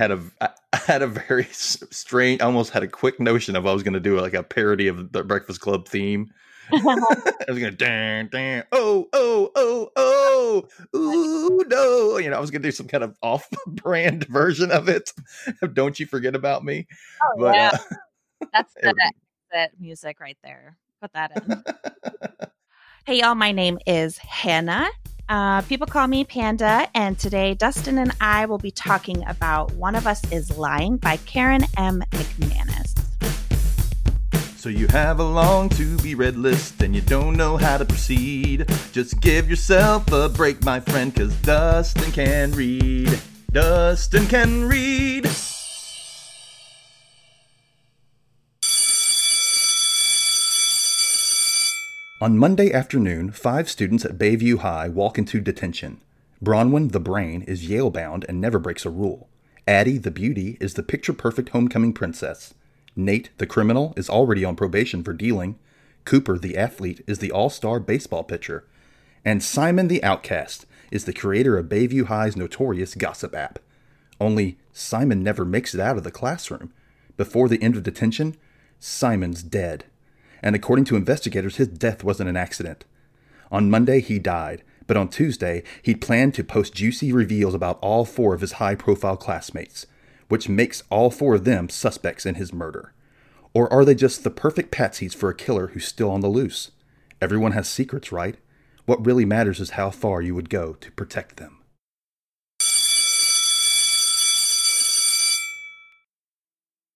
had a I had a very strange, almost had a quick notion of I was going to do like a parody of the Breakfast Club theme. I was going to dan dan oh oh oh oh ooh no, you know, I was going to do some kind of off-brand version of it. Don't you forget about me? Oh but, yeah, uh, that's the exit music right there. Put that in. hey y'all, my name is Hannah. Uh, people call me Panda, and today Dustin and I will be talking about One of Us is Lying by Karen M. McManus. So you have a long to be read list and you don't know how to proceed. Just give yourself a break, my friend, cause Dustin can read. Dustin can read. On Monday afternoon, five students at Bayview High walk into detention. Bronwyn, the brain, is Yale bound and never breaks a rule. Addie, the beauty, is the picture perfect homecoming princess. Nate, the criminal, is already on probation for dealing. Cooper, the athlete, is the all star baseball pitcher. And Simon, the outcast, is the creator of Bayview High's notorious gossip app. Only Simon never makes it out of the classroom. Before the end of detention, Simon's dead and according to investigators, his death wasn't an accident. On Monday, he died, but on Tuesday, he'd planned to post juicy reveals about all four of his high profile classmates, which makes all four of them suspects in his murder. Or are they just the perfect patsies for a killer who's still on the loose? Everyone has secrets, right? What really matters is how far you would go to protect them.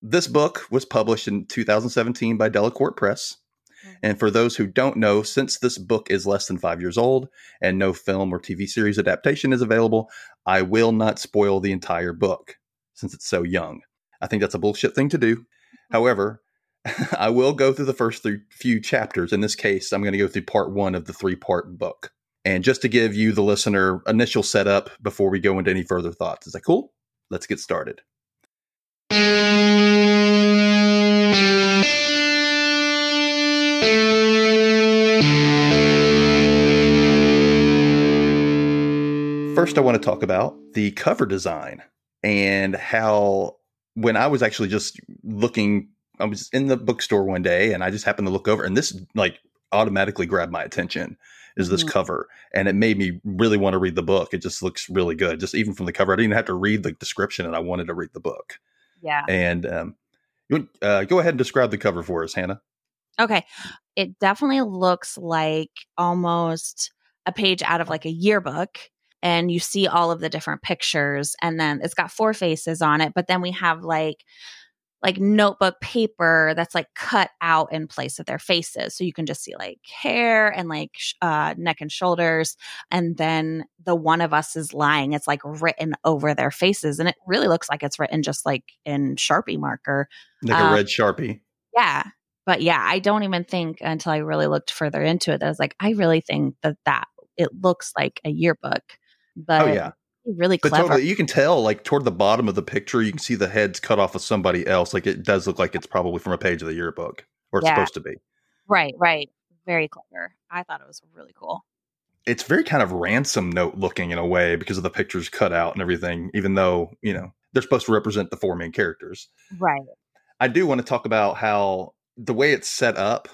This book was published in 2017 by Delacorte Press. Mm-hmm. And for those who don't know, since this book is less than five years old and no film or TV series adaptation is available, I will not spoil the entire book since it's so young. I think that's a bullshit thing to do. Mm-hmm. However, I will go through the first few chapters. In this case, I'm going to go through part one of the three part book. And just to give you, the listener, initial setup before we go into any further thoughts. Is that cool? Let's get started. First, I want to talk about the cover design and how when I was actually just looking, I was in the bookstore one day and I just happened to look over and this like automatically grabbed my attention is this mm-hmm. cover and it made me really want to read the book. It just looks really good. Just even from the cover, I didn't have to read the description and I wanted to read the book. Yeah. And um, you, uh, go ahead and describe the cover for us, Hannah. Okay. It definitely looks like almost a page out of like a yearbook and you see all of the different pictures and then it's got four faces on it but then we have like like notebook paper that's like cut out in place of their faces. So you can just see like hair and like sh- uh, neck and shoulders and then the one of us is lying. It's like written over their faces and it really looks like it's written just like in sharpie marker like um, a red sharpie. yeah. But yeah i don't even think until i really looked further into it that i was like i really think that that it looks like a yearbook Oh, but oh yeah, really clever. Totally, you can tell like toward the bottom of the picture, you can see the heads cut off of somebody else. Like it does look like it's probably from a page of the yearbook, or it's yeah. supposed to be. Right, right. Very clever. I thought it was really cool. It's very kind of ransom note looking in a way because of the pictures cut out and everything, even though, you know, they're supposed to represent the four main characters. Right. I do want to talk about how the way it's set up,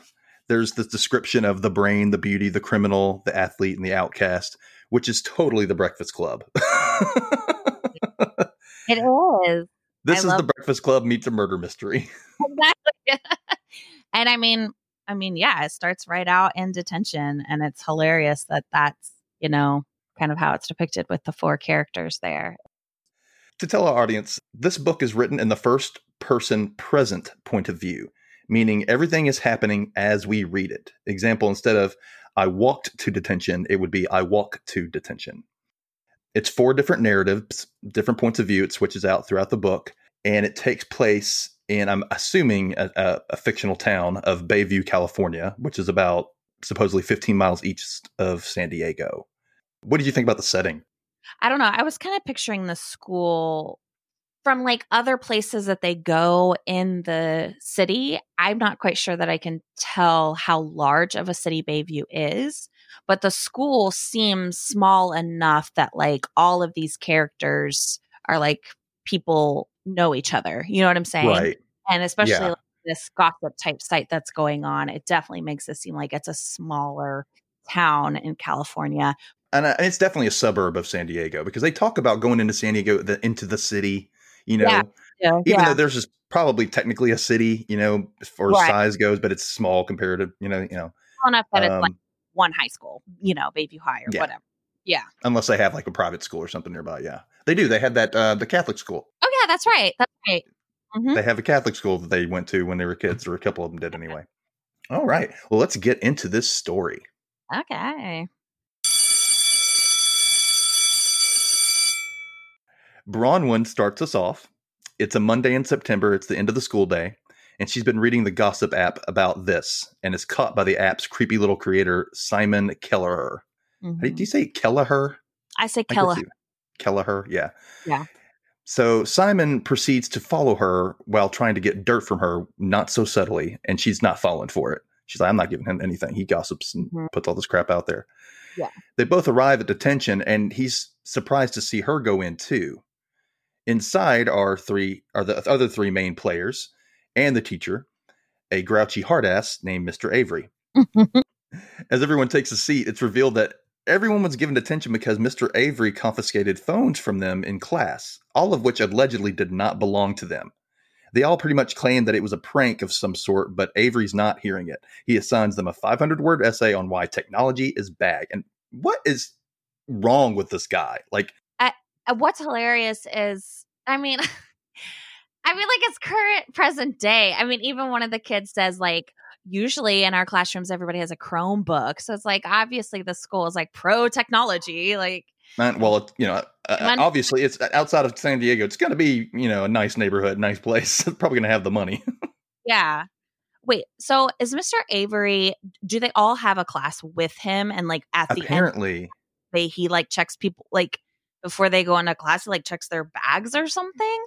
there's this description of the brain, the beauty, the criminal, the athlete, and the outcast which is totally the Breakfast Club. it is. This I is the Breakfast Club meets a murder mystery. exactly. and I mean, I mean, yeah, it starts right out in detention, and it's hilarious that that's you know kind of how it's depicted with the four characters there. To tell our audience, this book is written in the first person present point of view, meaning everything is happening as we read it. Example, instead of I walked to detention, it would be I walk to detention. It's four different narratives, different points of view. It switches out throughout the book, and it takes place in, I'm assuming, a, a, a fictional town of Bayview, California, which is about supposedly 15 miles east of San Diego. What did you think about the setting? I don't know. I was kind of picturing the school from like other places that they go in the city, I'm not quite sure that I can tell how large of a city Bayview is, but the school seems small enough that like all of these characters are like people know each other. You know what I'm saying? Right. And especially Yeah. like this gossip type site that's going on, it definitely makes it seem like it's a smaller town in California. and uh, it's definitely a suburb of San Diego because they talk about going into San Diego, the, into the city. You know, Yeah. Yeah. even though there's probably technically a city, you know, as far as Right. size goes, but it's small compared to you know, you know, Well enough that it's like um, one high school, you know, Bayview High or Yeah. whatever. Yeah. unless they have like a private school or something nearby. Yeah, they do. They had that uh, the Catholic school. Oh yeah, that's right. That's right. Mhm. They have a Catholic school that they went to when they were kids, or a couple of them did anyway. All right. Well, let's get into this story. Okay. Bronwyn starts us off. It's a Monday in September. It's the end of the school day. And she's been reading the gossip app about this and is caught by the app's creepy little creator, Simon Kelleher. How Do you say Kelleher? I say Kella. Kelleher, yeah. Yeah. So Simon proceeds to follow her while trying to get dirt from her, not so subtly, and she's not falling for it. She's like, I'm not giving him anything. He gossips and Mhm. puts all this crap out there. Yeah. They both arrive at detention, and he's surprised to see her go in too. Inside are three are the other three main players and the teacher, a grouchy hardass named Mr. Avery. As everyone takes a seat, it's revealed that everyone was given detention because Mr. Avery confiscated phones from them in class, all of which allegedly did not belong to them. They all pretty much claim that it was a prank of some sort, but Avery's not hearing it. He assigns them a 500 word essay on why technology is bad. And what is wrong with this guy? Like, Uh, what's hilarious is i mean i mean like it's current present day i mean even one of the kids says like usually in our classrooms everybody has a chromebook so it's like obviously the school is like pro technology like not, well, it, you know, uh, uh obviously it's uh, outside of San Diego. It's going to be, you know, a nice neighborhood, nice place. Probably going to have the money. yeah wait so is mr avery do they all have a class with him and like at the Apparently, they he like checks people like before they go into class he like checks their bags or something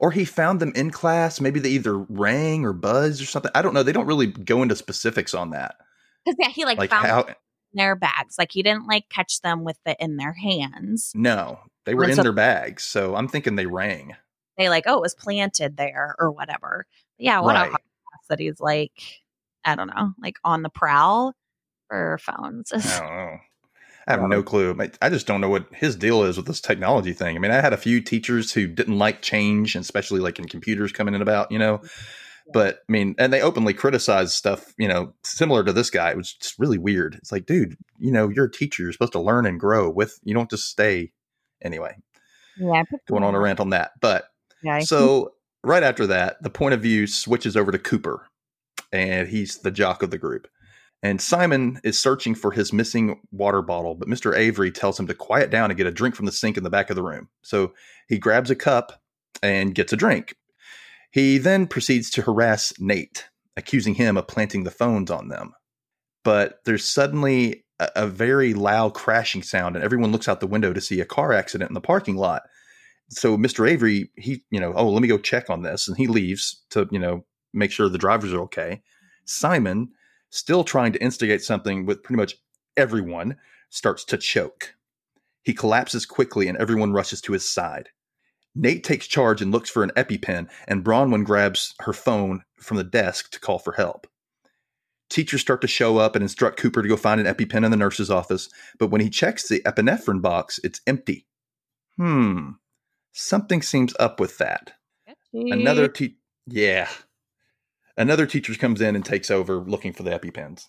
or he found them in class. Maybe they either rang or buzzed or something. I don't know. They don't really go into specifics on that. because yeah he like, Like found how? their bags like he didn't like catch them with it in their hands No, they were Well, in so- their bags. So I'm thinking they rang. they like, oh, it was planted there or whatever. But yeah, what Right. a hot that he's like, I don't know, like on the prowl for phones. I don't know. I have no clue. I- just don't know what his deal is with this technology thing. I mean, I had a few teachers who didn't like change, and especially like in computers coming in about, you know. But I mean, and they openly criticize stuff, you know, similar to this guy. It was just really weird. It's like, dude, you know, you're a teacher. You're supposed to learn and grow with. You don't just stay. Anyway, yeah, going on a rant on that. But Okay. so right after that, the point of view switches over to Cooper, and he's the jock of the group. And Simon is searching for his missing water bottle, but Mr. Avery tells him to quiet down and get a drink from the sink in the back of the room. So he grabs a cup and gets a drink. He then proceeds to harass Nate, accusing him of planting the phones on them. But there's suddenly a, a very loud crashing sound, and everyone looks out the window to see a car accident in the parking lot so Mr. Avery, he, you know, oh, let me go check on this. And he leaves to, you know, make sure the drivers are okay. Simon, still trying to instigate something with pretty much everyone, starts to choke. He collapses quickly and everyone rushes to his side. Nate takes charge and looks for an EpiPen, and Bronwyn grabs her phone from the desk to call for help. Teachers start to show up and instruct Cooper to go find an EpiPen in the nurse's office, but when he checks the epinephrine box, it's empty. Hmm something seems up with that. Another te- yeah. Another teacher comes in and takes over looking for the EpiPens.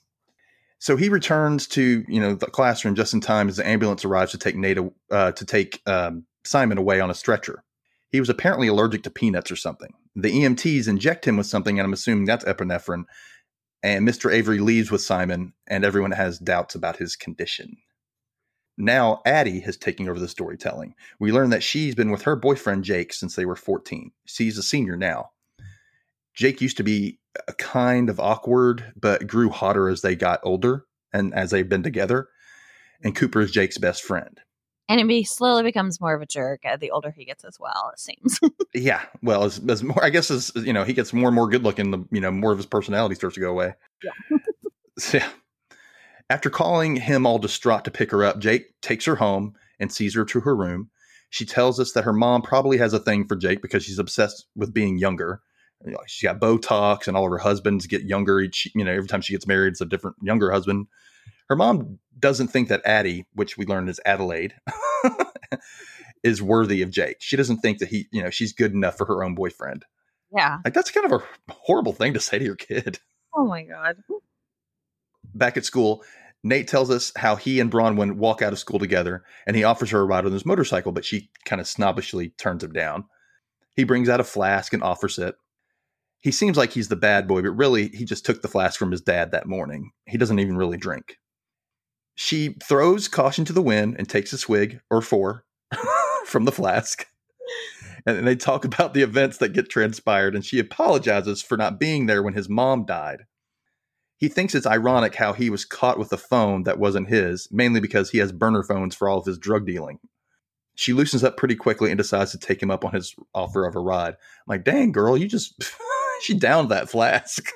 So he returns to you know the classroom just in time as the ambulance arrives to take Nate uh, to take um, Simon away on a stretcher. He was apparently allergic to peanuts or something. The EMTs inject him with something, and I'm assuming that's epinephrine. And Mr. Avery leaves with Simon, and everyone has doubts about his condition. Now, Addie has taken over the storytelling. We learn that she's been with her boyfriend Jake since they were 14. She's a senior now. Jake used to be kind of awkward, but grew hotter as they got older and as they've been together. And Cooper is Jake's best friend. and he slowly becomes more of a jerk uh, the older he gets as well. It seems. Yeah, well, as, as more, I guess as you know, he gets more and more good looking. The you know more of his personality starts to go away. Yeah. So, yeah. After calling him all distraught to pick her up, Jake takes her home and sees her to her room. She tells us that her mom probably has a thing for Jake because she's obsessed with being younger. She's got Botox, and all of her husbands get younger each. You know, every time she gets married, it's a different younger husband. Her mom doesn't think that Addie, which we learned is Adelaide, is worthy of Jake. She doesn't think that he, you know, she's good enough for her own boyfriend. Yeah. Like that's kind of a horrible thing to say to your kid. Oh my god. Back at school, Nate tells us how he and Bronwyn walk out of school together, and he offers her a ride on his motorcycle, but she kind of snobbishly turns him down. He brings out a flask and offers it. He seems like he's the bad boy, but really, he just took the flask from his dad that morning. He doesn't even really drink. She throws caution to the wind and takes a swig or four from the flask. And they talk about the events that get transpired, and she apologizes for not being there when his mom died. He thinks it's ironic how he was caught with a phone that wasn't his, mainly because he has burner phones for all of his drug dealing. She loosens up pretty quickly and decides to take him up on his offer of a ride. I'm like, dang, girl, you just. She downed that flask.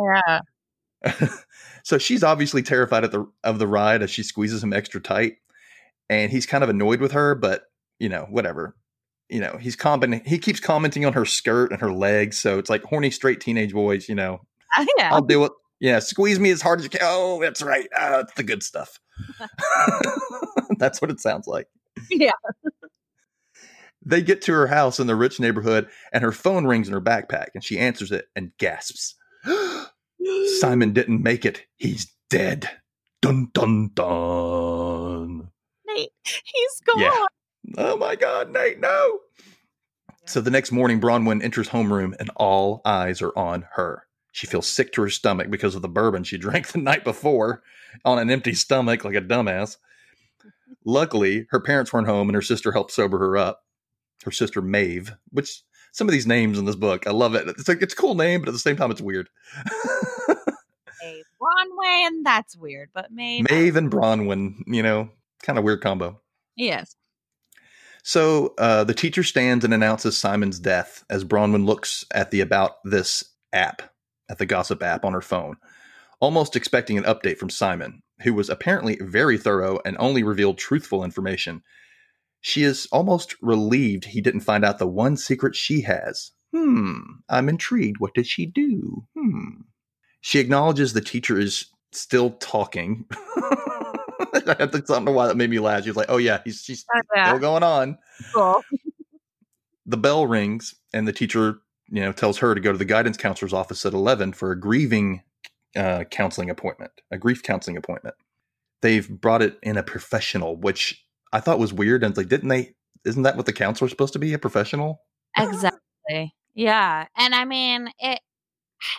Yeah. so she's obviously terrified of the of the ride as she squeezes him extra tight, and he's kind of annoyed with her. But you know, whatever. You know, he's comment he keeps commenting on her skirt and her legs. So it's like horny straight teenage boys. You know, yeah. I'll do it. Yeah, squeeze me as hard as you can. Oh, that's right. Uh, that's the good stuff. that's what it sounds like. Yeah. They get to her house in the rich neighborhood, and her phone rings in her backpack, and she answers it and gasps. Simon didn't make it. He's dead. Dun dun dun. Nate, he's gone. Yeah. Oh my God, Nate, no. So the next morning, Bronwyn enters homeroom, and all eyes are on her. She feels sick to her stomach because of the bourbon she drank the night before on an empty stomach like a dumbass. Luckily, her parents weren't home and her sister helped sober her up. Her sister Maeve, which some of these names in this book, I love it. It's like it's a cool name, but at the same time, it's weird. Bronway, and that's weird, but Maeve. Maeve and Bronwyn, you know, kind of weird combo. Yes. So uh, the teacher stands and announces Simon's death as Bronwyn looks at the About This app, at the gossip app on her phone, almost expecting an update from Simon, who was apparently very thorough and only revealed truthful information. She is almost relieved he didn't find out the one secret she has. Hmm, I'm intrigued. What did she do? Hmm. She acknowledges the teacher is still talking. I don't know why that made me laugh. She was like, "Oh yeah, he's she's Yeah. still going on." Cool. the bell rings and the teacher you know tells her to go to the guidance counselor's office at 11 for a grieving uh, counseling appointment a grief counseling appointment they've brought it in a professional which i thought was weird and it's like didn't they isn't that what the counselor's supposed to be a professional Exactly. Yeah. And I mean, it,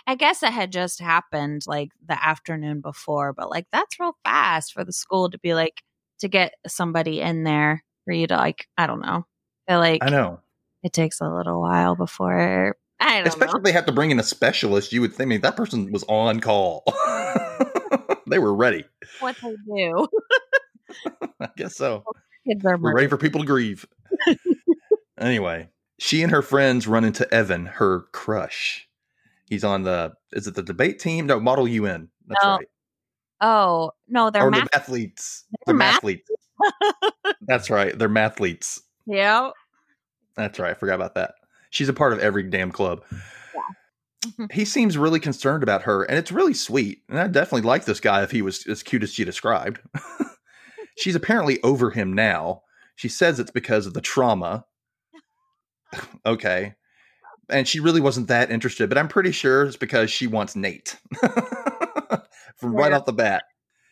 I guess it had just happened like the afternoon before, but like that's real fast for the school to be like, to get somebody in there for you to like, I don't know. I feel like i know it takes a little while before, I don't especially know. if they have to bring in a specialist you would think I mean, that person was on call they were ready What they do. i guess so Kids are We're ready for people to grieve. anyway, she and her friends run into Evan, her crush. He's on the is it the debate team? No, Model UN. That's No, right. Oh, no, they're or math. the mathletes. They're They're mathletes. That's right. They're mathletes. yeah. That's right. I forgot about that. She's a part of every damn club. Mm-hmm. he seems really concerned about her, and it's really sweet. And I definitely like this guy if he was as cute as she described. She's apparently over him now. She says it's because of the trauma. okay. And she really wasn't that interested, but I'm pretty sure it's because she wants Nate. From right off the bat.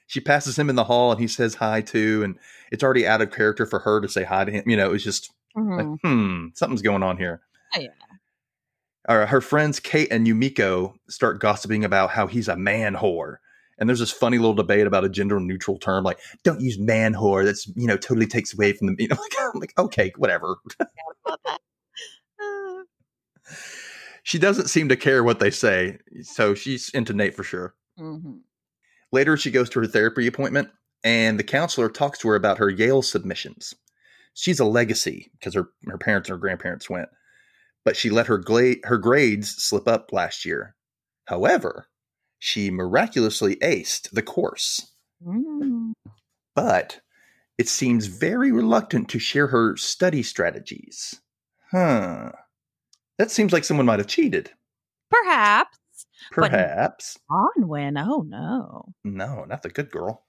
She passes him in the hall and he says hi too, and it's already out of character for her to say hi to him. You know, it's just like, Mhm. hmm, something's going on here. Oh, yeah. Uh, her friends Kate and Yumiko start gossiping about how he's a man whore. And there's this funny little debate about a gender neutral term, like "don't use man whore." That's you know totally takes away from the. You know, like, I'm like okay, whatever. Uh, she doesn't seem to care what they say, so she's into Nate for sure. mhm. Later, she goes to her therapy appointment, and the counselor talks to her about her Yale submissions. She's a legacy because her, her parents and her grandparents went, but she let her gla- her grades slip up last year. However, she miraculously aced the course. Mm. But it seems very reluctant to share her study strategies. Huh. That seems like someone might have cheated. Perhaps. Perhaps. Bronwyn, oh no. No, not the good girl.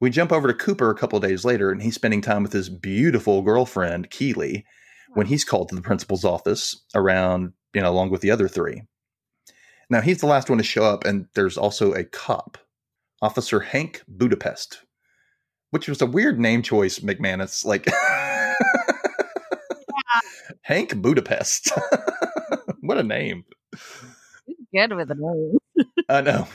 We jump over to Cooper a couple of days later, and he's spending time with his beautiful girlfriend, Keeley, when he's called to the principal's office around, you know, along with the other three. Now, he's the last one to show up, and there's also a cop, Officer Hank Budapest, which was a weird name choice, McManus. Like, Hank Budapest. what a name. Good with the name. I know.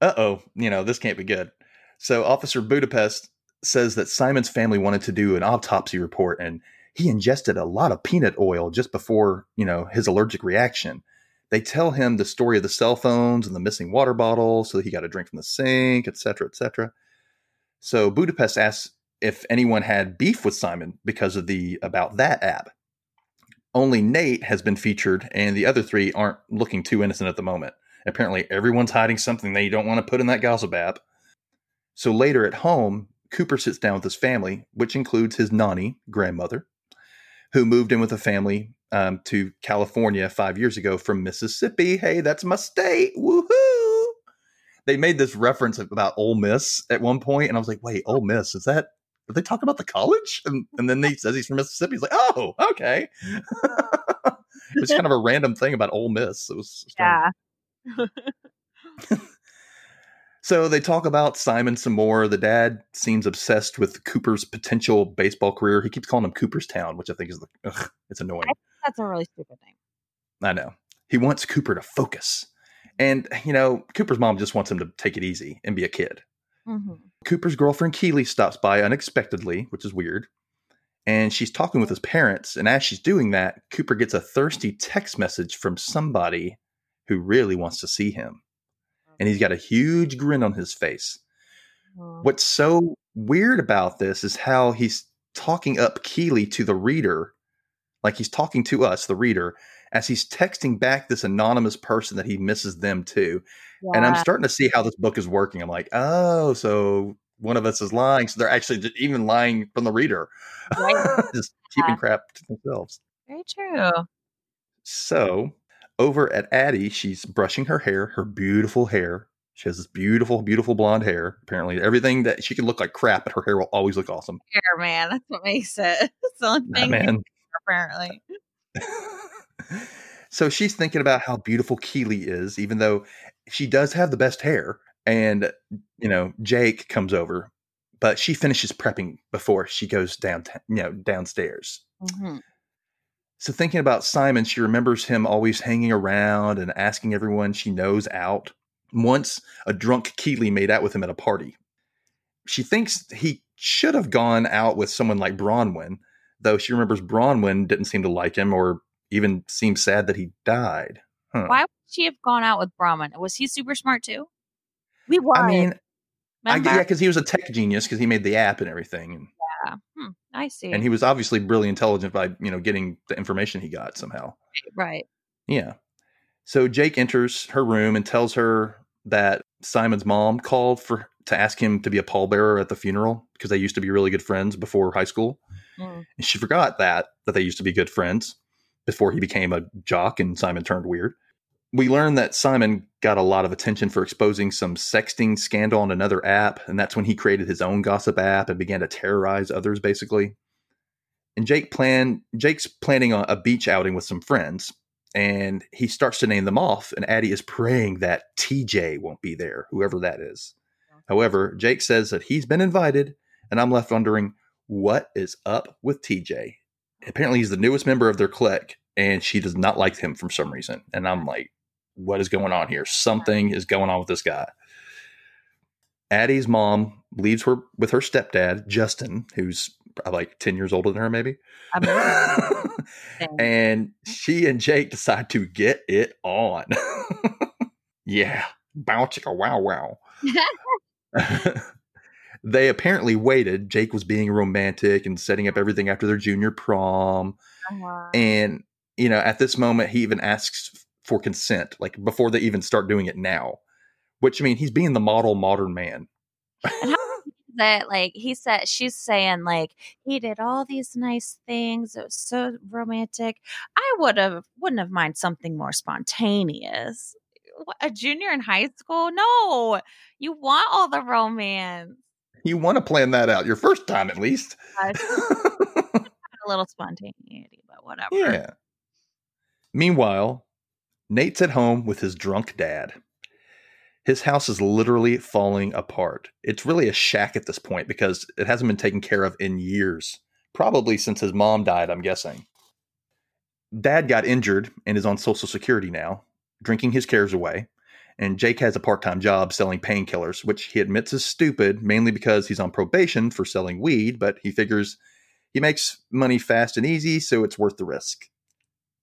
Uh oh, you know, this can't be good. So, Officer Budapest says that Simon's family wanted to do an autopsy report and he ingested a lot of peanut oil just before, you know, his allergic reaction. They tell him the story of the cell phones and the missing water bottle, so he got a drink from the sink, etc., etc. So Budapest asks if anyone had beef with Simon because of the About That app. Only Nate has been featured, and the other three aren't looking too innocent at the moment. Apparently, everyone's hiding something they don't want to put in that gossip app. So later at home, Cooper sits down with his family, which includes his nanny, grandmother, who moved in with a family um, to California five years ago from Mississippi. Hey, that's my state. Woohoo! They made this reference about Ole Miss at one point, and I was like, wait, Ole Miss, is that did they talk about the college? And, and then he says he's from Mississippi. He's like, oh, okay. it was kind of a random thing about Ole Miss. It was Yeah. So they talk about Simon some more. The dad seems obsessed with Cooper's potential baseball career. He keeps calling him Cooperstown, which I think is ugh, it's annoying. That's a really stupid name. I know. He wants Cooper to focus. And, you know, Cooper's mom just wants him to take it easy and be a kid. Mm-hmm. Cooper's girlfriend Keeley stops by unexpectedly, which is weird. And she's talking with his parents. And as she's doing that, Cooper gets a thirsty text message from somebody who really wants to see him. And he's got a huge grin on his face. Mm. What's so weird about this is how he's talking up Keeley to the reader, like he's talking to us, the reader, as he's texting back this anonymous person that he misses them too. And I'm starting to see how this book is working. I'm like, oh, so one of us is lying. So they're actually just even lying from the reader, Right. just keeping crap to themselves. Very true. So over at Addie, she's brushing her hair, her beautiful hair. She has this beautiful, beautiful blonde hair. Apparently, everything that she can look like crap, but her hair will always look awesome. Hair, man. That's what makes it. It's the only thing, man. Apparently. so she's thinking about how beautiful Keeley is, even though she does have the best hair. And, you know, Jake comes over, but she finishes prepping before she goes down, you know, downstairs. Mhm. So thinking about Simon, she remembers him always hanging around and asking everyone she knows out. Once a drunk Keeley made out with him at a party. She thinks he should have gone out with someone like Bronwyn, though she remembers Bronwyn didn't seem to like him or even seem sad that he died. Huh. Why would she have gone out with Bronwyn? Was he super smart too? We was. I mean, I, yeah, because he was a tech genius because he made the app and everything, and, Yeah. Hmm, I see. and he was obviously really intelligent by you know getting the information he got somehow. right. Yeah. So Jake enters her room and tells her that Simon's mom called for to ask him to be a pallbearer at the funeral because they used to be really good friends before high school. Mm. And she forgot that that they used to be good friends before he became a jock and Simon turned weird. We learned that Simon got a lot of attention for exposing some sexting scandal on another app, and that's when he created his own gossip app and began to terrorize others basically. And Jake plan Jake's planning a beach outing with some friends, and he starts to name them off, and Addie is praying that TJ won't be there, whoever that is. However, Jake says that he's been invited, and I'm left wondering what is up with TJ. Apparently, he's the newest member of their clique, and she does not like him for some reason. And I'm like, what is going on here? Something is going on with this guy. Addie's mom leaves her with her stepdad, Justin, who's like 10 years older than her, maybe. I believe it. and she and Jake decide to get it on. yeah. Bow chicka wow wow. they apparently waited. Jake was being romantic and setting up everything after their junior prom. Uh-huh. And, you know, at this moment, he even asks for consent, like before they even start doing it now. Which I mean, he's being the model modern man. That like he said she's saying like he did all these nice things. It was so romantic. I would have wouldn't have mind something more spontaneous. A junior in high school? No. You want all the romance. You want to plan that out your first time at least. Uh, a little spontaneity, but whatever. yeah. Meanwhile, Nate's at home with his drunk dad. His house is literally falling apart. It's really a shack at this point because it hasn't been taken care of in years. Probably since his mom died, I'm guessing. Dad got injured and is on Social Security now, drinking his cares away. And Jake has a part time job selling painkillers, which he admits is stupid, mainly because he's on probation for selling weed, but he figures he makes money fast and easy, so it's worth the risk.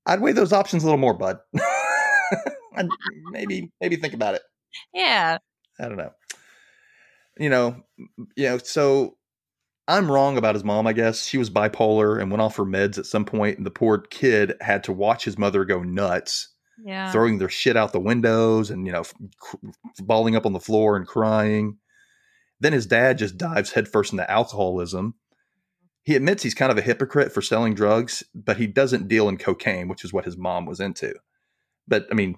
I'd weigh those options a little more, bud. Maybe maybe think about it. Yeah. I don't know. You know, you know, so I'm wrong about his mom, I guess. She was bipolar and went off her meds at some point, and the poor kid had to watch his mother go nuts, Yeah. throwing their shit out the windows and, you know, cr- balling up on the floor and crying. Then his dad just dives headfirst into alcoholism. He admits he's kind of a hypocrite for selling drugs, but he doesn't deal in cocaine, which is what his mom was into. But I mean,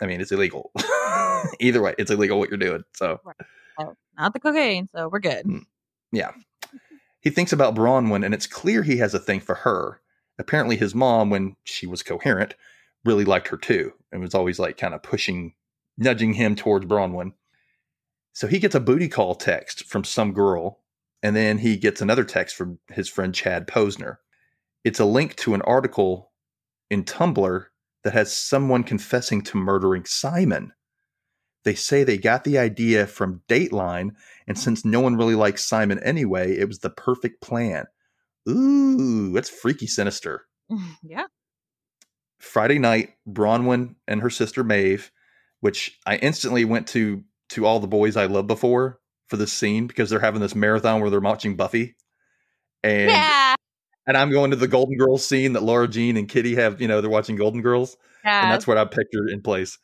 I mean, it's illegal. Either way, it's illegal what you're doing. So Not the cocaine, so we're good. Mm, yeah. He thinks about Bronwyn, and it's clear he has a thing for her. Apparently, his mom, when she was coherent, really liked her too, and was always like kind of pushing, nudging him towards Bronwyn. So he gets a booty call text from some girl, and then he gets another text from his friend Chad Posner. It's a link to an article in Tumblr that has someone confessing to murdering Simon. They say they got the idea from Dateline and since no one really likes Simon anyway, it was the perfect plan. Ooh, that's freaky sinister. yeah. Friday night, Bronwyn and her sister Maeve, which I instantly went to to all the boys I loved before for this scene because they're having this marathon where they're watching Buffy. And yeah. and I'm going to the Golden Girls scene that Lara Jean and Kitty have, you know, they're watching Golden Girls. And that's what I pictured in place.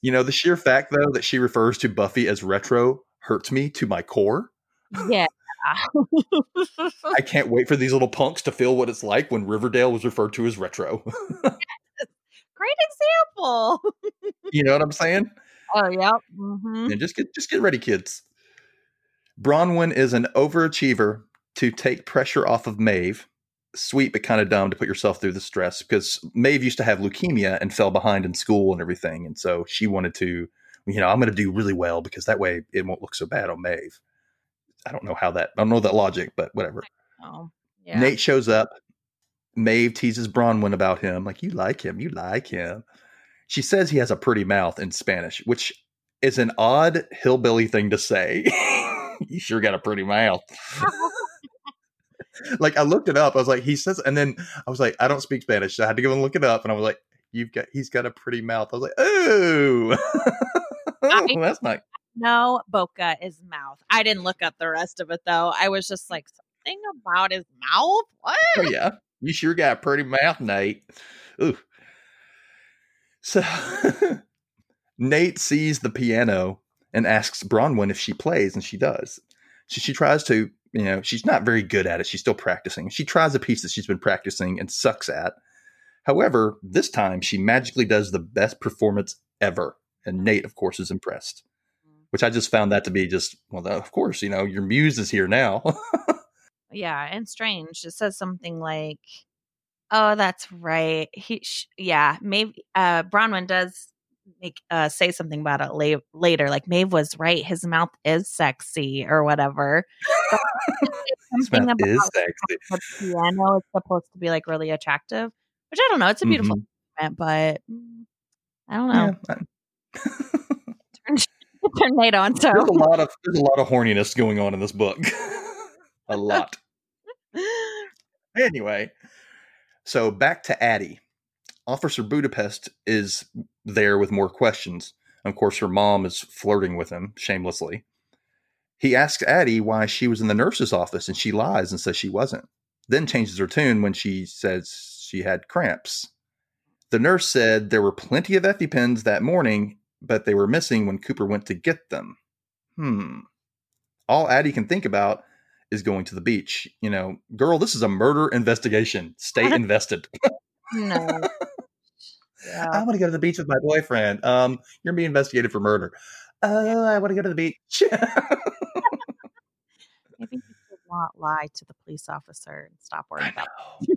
You know, the sheer fact though that she refers to Buffy as retro hurts me to my core. yeah. I can't wait for these little punks to feel what it's like when Riverdale was referred to as retro. Great example. you know what I'm saying? Oh, yep. hmm And just get just get ready, kids. Bronwyn is an overachiever to take pressure off of Maeve. Sweet but kind of dumb to put yourself through the stress because Maeve used to have leukemia and fell behind in school and everything, and so she wanted to, you know, I'm going to do really well because that way it won't look so bad on Maeve. I don't know how that I don't know that logic, but whatever. Yeah. Nate shows up. Maeve teases Bronwyn about him, like, you like him, you like him. She says he has a pretty mouth in Spanish, which is an odd hillbilly thing to say. you sure got a pretty mouth. like I looked it up. I was like, he says, and then I was like, I don't speak Spanish. So I had to go and look it up. And I was like, you've got he's got a pretty mouth. I was like, oh, that's not no, Boca is mouth. I didn't look up the rest of it though. I was just like, something about his mouth? What? Oh yeah, you sure got a pretty mouth, Nate. Ooh. So Nate sees the piano and asks Bronwyn if she plays, and she does. So she tries to, you know, she's not very good at it. She's still practicing. She tries a piece that she's been practicing and sucks at. However, this time she magically does the best performance ever, and Nate, of course, is impressed. Which I just found that to be just well, of course, you know, your muse is here now. Yeah, and strange. It says something like, "Oh, that's right." He, sh- yeah, maybe uh, Bronwyn does make uh, say something about it la- later. Like Maeve was right; his mouth is sexy or whatever. Something mouth about is sexy. the piano is supposed to be like really attractive, which I don't know. It's a beautiful Mhm. moment, but mm, I don't know. Yeah, Turn, Nate on. So there's a lot of there's a lot of horniness going on in this book. a lot. Anyway, so back to Addie. Officer Budapest is there with more questions. Of course, her mom is flirting with him shamelessly. He asks Addie why she was in the nurse's office and she lies and says she wasn't. Then changes her tune when she says she had cramps. The nurse said there were plenty of EpiPens that morning, but they were missing when Cooper went to get them. Hmm. all Addie can think about is going to the beach. You know, girl, this is a murder investigation. Stay invested. No. I Yeah. want to go to the beach with my boyfriend. Um, you're being investigated for murder. Oh, I want to go to the beach. Maybe you should not lie to the police officer and stop worrying about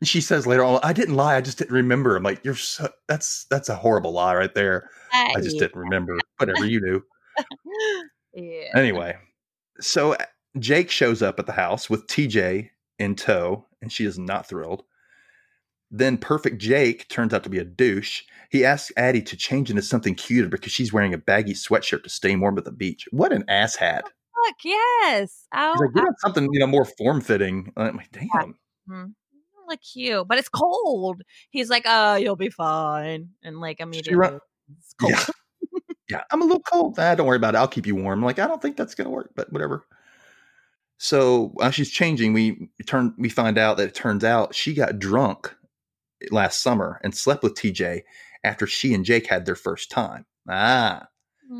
And she says later on, I didn't lie. I just didn't remember. I'm like, you're so, that's that's a horrible lie right there. that. I just didn't remember. Whatever you do. Yeah. Anyway, so uh, Jake shows up at the house with TJ in tow, and she is not thrilled. Then Perfect Jake turns out to be a douche. He asks Addie to change into something cuter because she's wearing a baggy sweatshirt to stay warm at the beach. What an asshat. Look, yes. Oh, He's like, get on something, you know, more form fitting. I'm like, damn. mhm. Look cute, but it's cold. He's like, "Oh, you'll be fine," and like immediately, run- it's cold. Yeah. yeah, I'm a little cold. Ah, don't worry about it. I'll keep you warm. Like, I don't think that's gonna work, but whatever. So while she's changing, we turn we find out that it turns out she got drunk last summer and slept with TJ after she and Jake had their first time. Ah,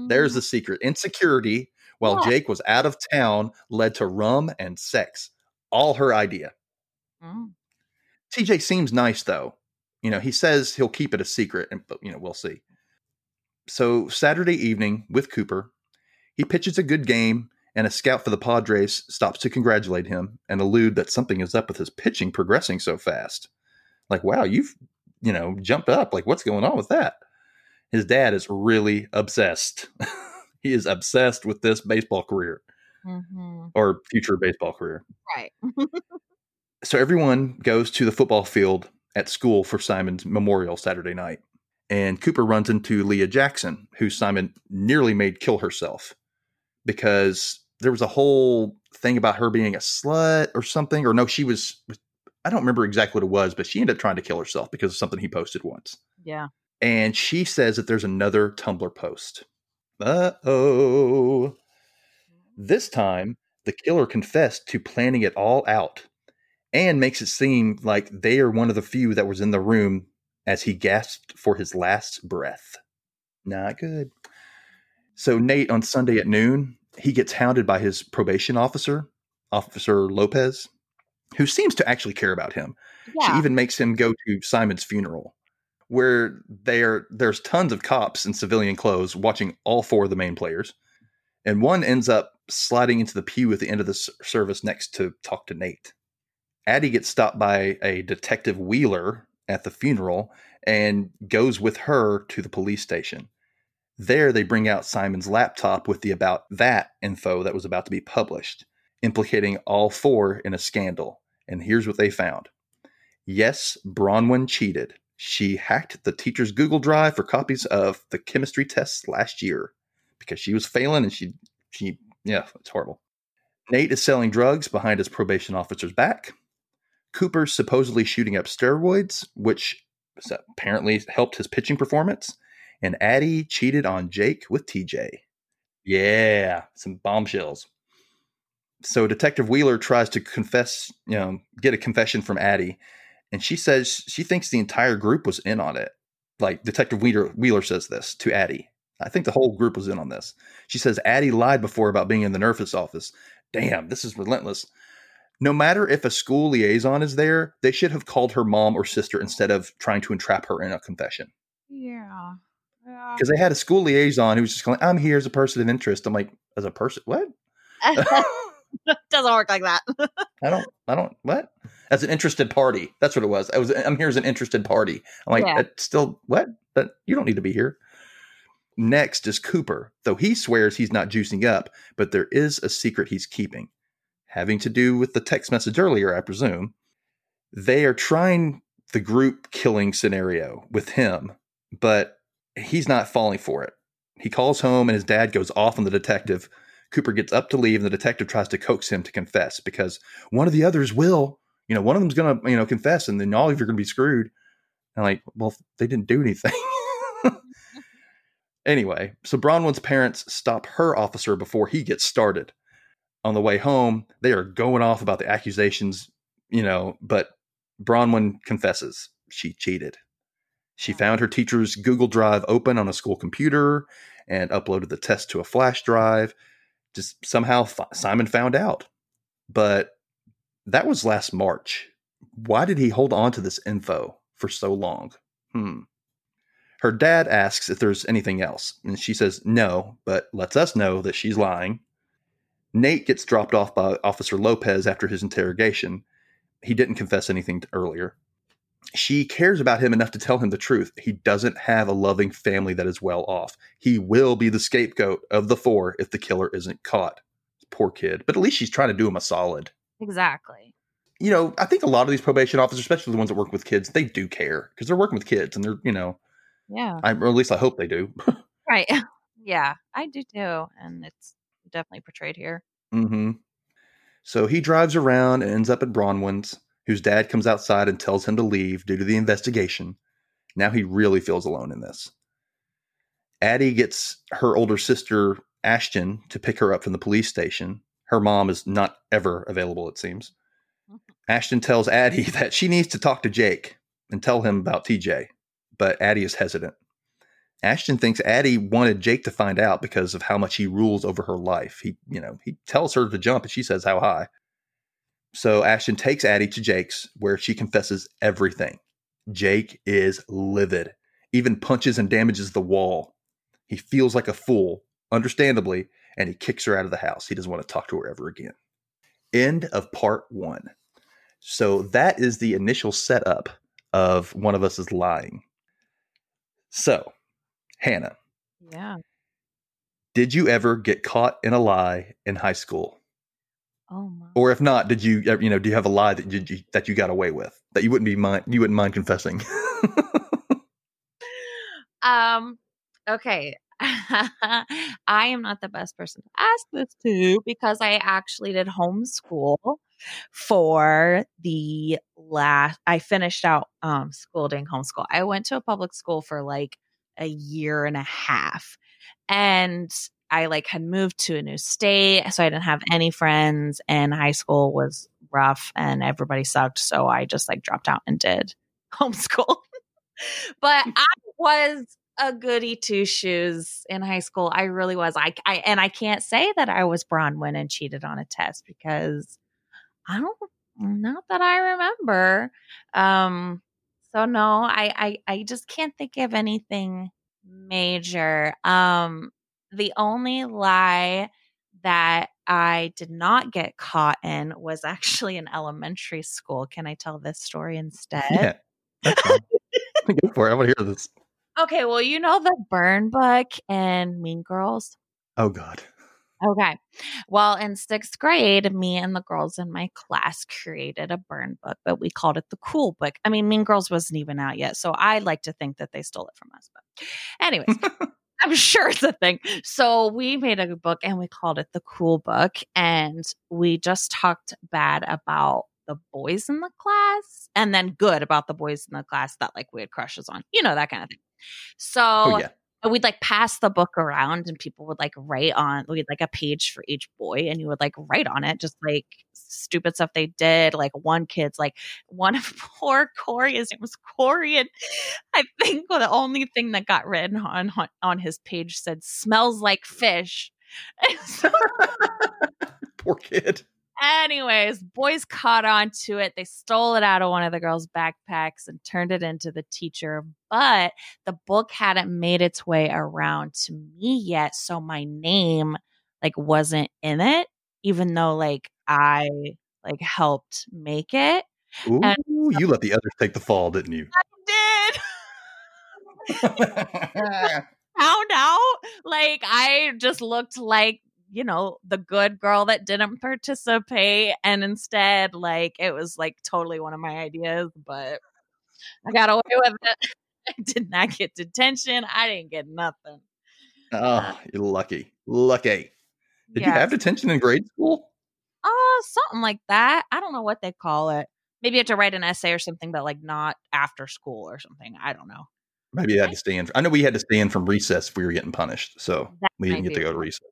there's the secret. Insecurity while Yeah. Jake was out of town led to rum and sex. All her idea. Mm. TJ seems nice though. You know, he says he'll keep it a secret, and but you know, we'll see. So Saturday evening with Cooper, he pitches a good game, and a scout for the Padres stops to congratulate him and allude that something is up with his pitching progressing so fast. Like, wow, you've you know jumped up. Like, what's going on with that? His dad is really obsessed. he is obsessed with this baseball career Mhm. or future baseball career. Right. so everyone goes to the football field at school for Simon's memorial Saturday night. And Cooper runs into Leah Jackson, who Simon nearly made kill herself because there was a whole thing about her being a slut or something. Or no, she was, I don't remember exactly what it was, but she ended up trying to kill herself because of something he posted once. Yeah. And she says that there's another Tumblr post. Uh oh. This time, the killer confessed to planning it all out and makes it seem like they are one of the few that was in the room as he gasped for his last breath. Not good. So, Nate, on Sunday at noon, he gets hounded by his probation officer, Officer Lopez, who seems to actually care about him. She even makes him go to Simon's funeral, where there there's tons of cops in civilian clothes watching all four of the main players, and one ends up sliding into the pew at the end of the service next to talk to Nate. Addie gets stopped by a detective Wheeler at the funeral and goes with her to the police station. There, they bring out Simon's laptop with the about that info that was about to be published, implicating all four in a scandal. And here's what they found. Yes, Bronwyn cheated. She hacked the teacher's Google Drive for copies of the chemistry tests last year because she was failing and she, she, yeah, it's horrible. Nate is selling drugs behind his probation officer's back. Cooper's supposedly shooting up steroids, which apparently helped his pitching performance. And Addie cheated on Jake with TJ. Yeah, some bombshells. So Detective Wheeler tries to confess, you know, get a confession from Addie, and she says she thinks the entire group was in on it. Like Detective Wheeler, Wheeler says this to Addie. I think the whole group was in on this. She says Addie lied before about being in the nurse's office. Damn, this is relentless. No matter if a school liaison is there, they should have called her mom or sister instead of trying to entrap her in a confession. Yeah. Yeah. Because they had a school liaison who was just going, I'm here as a person of interest. I'm like, as a person, what? Doesn't work like that. I don't, I don't, what? As an interested party. That's what it was. I was, I'm here as an interested party. I'm like, Yeah. "It's still, what? But you don't need to be here. Next is Cooper, though he swears he's not juicing up, but there is a secret he's keeping, having to do with the text message earlier, I presume. They are trying the group killing scenario with him, but he's not falling for it. He calls home and his dad goes off on the detective. Cooper gets up to leave and the detective tries to coax him to confess because one of the others will. You know, one of them's going to, you know, confess and then all of you are going to be screwed. And like, well, they didn't do anything. anyway, so Bronwyn's parents stop her officer before he gets started. On the way home, they are going off about the accusations, you know, but Bronwyn confesses she cheated. She found her teacher's Google Drive open on a school computer and uploaded the test to a flash drive. Just somehow Simon found out. But that was last March. Why did he hold on to this info for so long? Hmm. Her dad asks if there's anything else, and she says no, but lets us know that she's lying. Nate gets dropped off by Officer Lopez after his interrogation. He didn't confess anything earlier. She cares about him enough to tell him the truth. He doesn't have a loving family that is well off. He will be the scapegoat of the four if the killer isn't caught. Poor kid. But at least she's trying to do him a solid. Exactly. You know, I think a lot of these probation officers, especially the ones that work with kids, they do care because they're working with kids and they're, you know, yeah. I, or at least I hope they do. right. Yeah, I do too. And it's definitely portrayed here. Mm-hmm. So he drives around and ends up at Bronwyn's, whose dad comes outside and tells him to leave due to the investigation. Now he really feels alone in this. Addie gets her older sister, Ashton, to pick her up from the police station. Her mom is not ever available, it seems. Mm-hmm. Ashton tells Addie that she needs to talk to Jake and tell him about TJ but Addie is hesitant. Ashton thinks Addie wanted Jake to find out because of how much he rules over her life. He, you know, he tells her to jump and she says how high. So Ashton takes Addie to Jake's where she confesses everything. Jake is livid, even punches and damages the wall. He feels like a fool, understandably, and he kicks her out of the house. He doesn't want to talk to her ever again. End of part one. So that is the initial setup of one of us is lying. So, Hannah. Yeah. Did you ever get caught in a lie in high school? Oh my. Or if not, did you you know, do you have a lie that you that you got away with that you wouldn't be mind you wouldn't mind confessing? um okay. I am not the best person to ask this to because I actually did homeschool for the last I finished out um school doing homeschool. I went to a public school for like a year and a half. And I like had moved to a new state, so I didn't have any friends and high school was rough and everybody sucked, so I just like dropped out and did homeschool. but I was a goody two shoes in high school. I really was. I, I and I can't say that I was Bronwyn and cheated on a test because I don't not that I remember. Um so no, I I I just can't think of anything major. Um the only lie that I did not get caught in was actually in elementary school. Can I tell this story instead? Yeah. Go for it. I want to hear this. Okay, well, you know the burn book and Mean Girls? Oh God. Okay. Well, in sixth grade, me and the girls in my class created a burn book, but we called it the cool book. I mean, Mean Girls wasn't even out yet. So I like to think that they stole it from us. But, anyways, I'm sure it's a thing. So we made a book and we called it the cool book. And we just talked bad about the boys in the class and then good about the boys in the class that like we had crushes on, you know, that kind of thing. Oh, so, oh, yeah we'd like pass the book around and people would like write on we had like a page for each boy and you would like write on it just like stupid stuff they did like one kid's like one of poor corey his name was corey and i think the only thing that got written on on his page said smells like fish. Poor kid Anyways, boys caught on to it. They stole it out of one of the girls' backpacks and turned it into the teacher. But the book hadn't made its way around to me yet. So my name like wasn't in it, even though like I like helped make it. Ooh, and so you let the others take the fall, didn't you? I did. Found out like I just looked like you know, the good girl that didn't participate. And instead, like, it was like totally one of my ideas, but I got away with it. I did not get detention. I didn't get nothing. Oh, you're lucky. Lucky. Did yes. you have detention in grade school? Oh, uh, something like that. I don't know what they call it. Maybe you have to write an essay or something, but like not after school or something. I don't know. Maybe you had to stay in. I know we had to stay in from recess if we were getting punished, so that we didn't get to go to recess.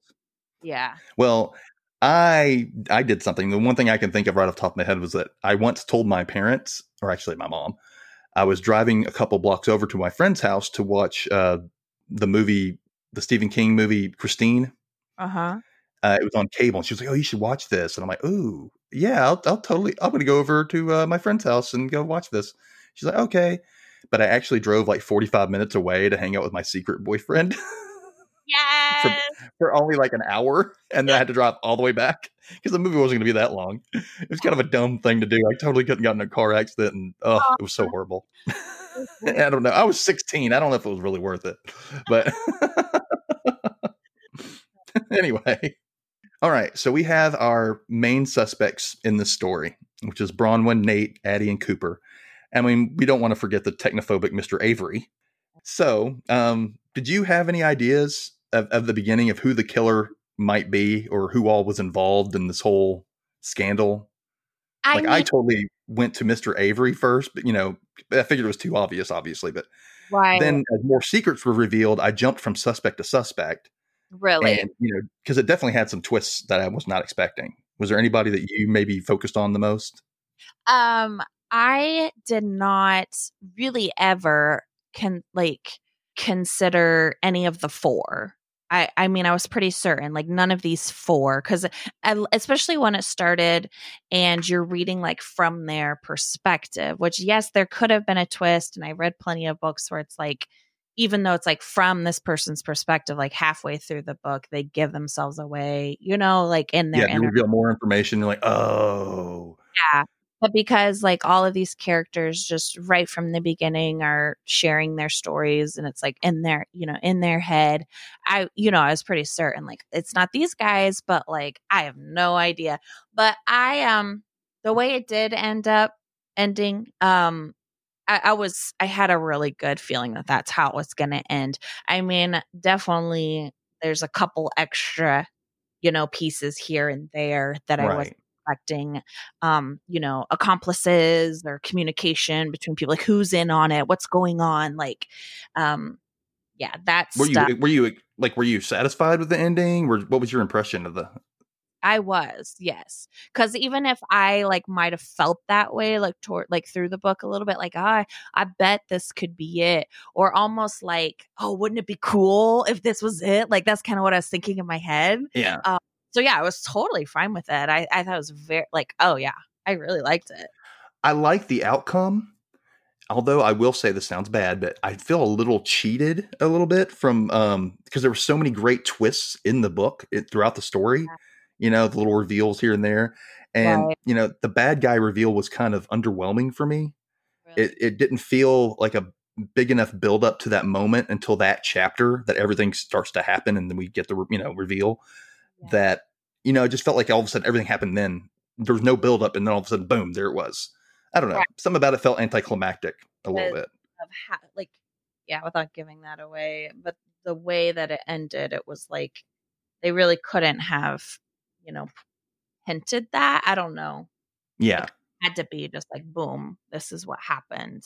Yeah. Well, I I did something. The one thing I can think of right off the top of my head was that I once told my parents, or actually my mom, I was driving a couple blocks over to my friend's house to watch uh, the movie, the Stephen King movie, Christine. Uh-huh. Uh, it was on cable, and she was like, "Oh, you should watch this." And I'm like, "Ooh, yeah, I'll, I'll totally. I'm going to go over to uh, my friend's house and go watch this." She's like, "Okay," but I actually drove like 45 minutes away to hang out with my secret boyfriend. Yes. for, for only like an hour, and then I had to drive all the way back because the movie wasn't going to be that long. It was kind of a dumb thing to do. I totally couldn't get in a car accident, and oh, it was so horrible. I don't know. I was 16. I don't know if it was really worth it, but anyway. All right, so we have our main suspects in this story, which is Bronwyn, Nate, Addie, and Cooper. I mean, we don't want to forget the technophobic Mr. Avery. So, um, did you have any ideas of, of the beginning of who the killer might be or who all was involved in this whole scandal? I like, mean, I totally went to Mr. Avery first, but you know, I figured it was too obvious, obviously. But right. then, as more secrets were revealed, I jumped from suspect to suspect. really. And, you know, because it definitely had some twists that I was not expecting. Was there anybody that you maybe focused on the most? Um, I did not really ever can like consider any of the four. I, I mean, I was pretty certain, like none of these four, because especially when it started and you're reading like from their perspective, which, yes, there could have been a twist. And I read plenty of books where it's like, even though it's like from this person's perspective, like halfway through the book, they give themselves away, you know, like in their yeah, you reveal more information. You're like, oh, yeah but because like all of these characters just right from the beginning are sharing their stories and it's like in their you know in their head i you know i was pretty certain like it's not these guys but like i have no idea. But i um the way it did end up ending um I, I was i had a really good feeling that that's how it was gonna end. I mean definitely there's a couple extra you know pieces here and there that i was expecting um you know accomplices or communication between people like who's in on it what's going on like um yeah that Were stuff you were you like were you satisfied with the ending? Or what was your impression of the? i was yes because even if i like might have felt that way like toward like through the book a little bit like ah, i bet this could be it or almost like oh wouldn't it be cool if this was it like that's kind of what i was thinking in my head Yeah, so yeah i was totally fine with it i, I thought it was very like oh yeah i really liked it I like the outcome. Although I will say this sounds bad, but I feel a little cheated a little bit from um because there were so many great twists in the book it, throughout the story. You know, the little reveals here and there, and Right. you know, the bad guy reveal was kind of underwhelming for me. It it didn't feel like a big enough build up to that moment until that chapter that everything starts to happen and then we get the you know reveal Yeah. that you know it just felt like all of a sudden everything happened then. There was no build up and then all of a sudden boom there it was. I don't know. Right. something about it felt anticlimactic a little bit. of how like yeah without giving that away but the way that it ended it was like they really couldn't have you know hinted that i don't know. Yeah. had to be just like boom this is what happened.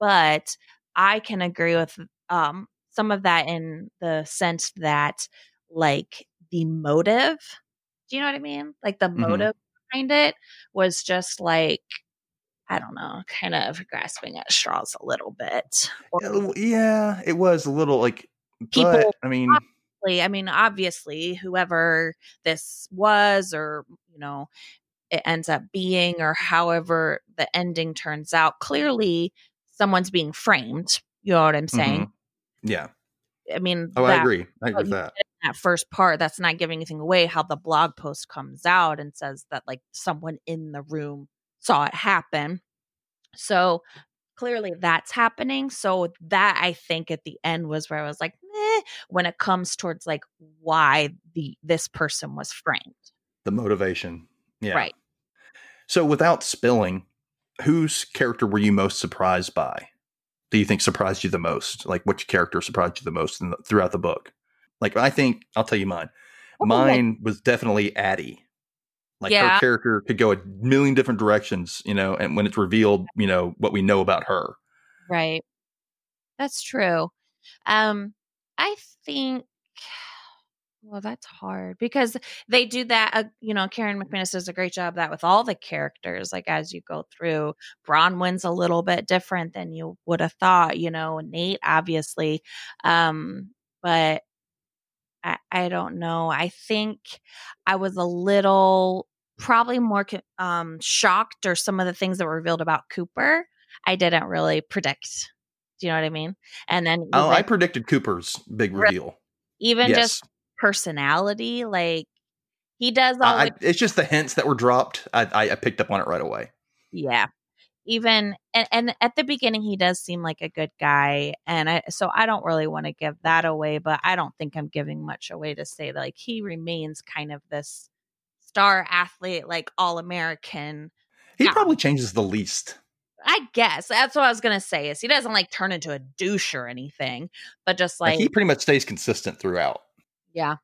But i can agree with um some of that in the sense that like the motive do you know what i mean like the Mhm. motive behind it was just like i don't know kind of grasping at straws a little bit Or yeah it was a little like People- but i mean obviously- I mean, obviously, whoever this was, or you know, it ends up being, or however the ending turns out, clearly someone's being framed. You know what I'm saying? yeah I mean, oh i agree i agree with that that first part, that's not giving anything away. How the blog post comes out and says that like someone in the room saw it happen. So clearly that's happening. So that I think at the end was where I was like, meh, when it comes towards like why the this person was framed. the motivation yeah Right. so without spilling whose character were you most surprised by do you think surprised you the most like which character surprised you the most in the, throughout the book like i think i'll tell you mine Oh, mine was definitely addie like Yeah. her character could go a million different directions you know and when it's revealed you know what we know about her Right. That's true. Um, I think Well, that's hard because they do that. Uh, you know, Karen McManus does a great job that with all the characters. Like as you go through, Bronwyn's a little bit different than you would have thought. You know, Nate obviously, um, but I, I don't know. I think I was a little probably more um, shocked or some of the things that were revealed about Cooper. I didn't really predict. Do you know what I mean? And then oh, I predicted Cooper's big reveal. Even yes. just personality, like he does all. I, it's just the hints that were dropped. I, I picked up on it right away. Yeah, even and, and at the beginning he does seem like a good guy and I, so i don't really want to give that away but i don't think i'm giving much away to say that like he remains kind of this star athlete like all american he probably changes the least. I guess that's what i was gonna say is he doesn't like turn into a douche or anything but just like, like he pretty much stays consistent throughout. Yeah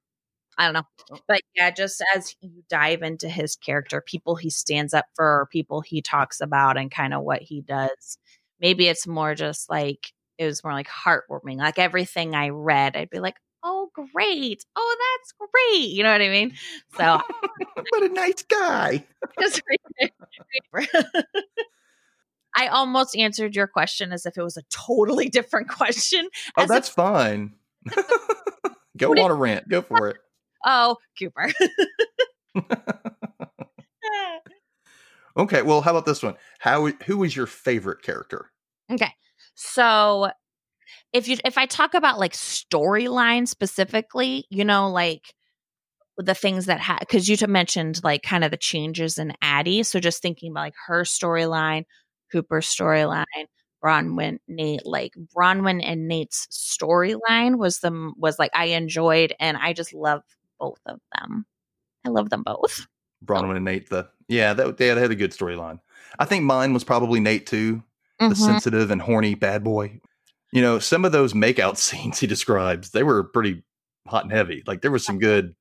I don't know. Oh. But yeah, just as you dive into his character, people he stands up for, people he talks about, and kind of what he does, maybe it's more just like, it was more like heartwarming. Like everything I read, I'd be like, oh, great. Oh, that's great. You know what I mean? So, what a nice guy. I almost answered your question as if it was a totally different question. Oh, that's if- fine. Go on a rant. Go for it. Oh, Cooper. okay, well, how about this one? How who is your favorite character? Okay. So if you if I talk about like storyline specifically, you know, like the things that had because you mentioned like kind of the changes in Addie. So just thinking about like her storyline, Cooper's storyline, Bronwyn, Nate, like Bronwyn and Nate's storyline was the was like I enjoyed and I just love both of them. I love them both. Bronwyn and Nate, the yeah, that, yeah, they had a good storyline. I think mine was probably Nate too, mm-hmm. the sensitive and horny bad boy. You know, some of those makeout scenes he describes, they were pretty hot and heavy. Like there was some good.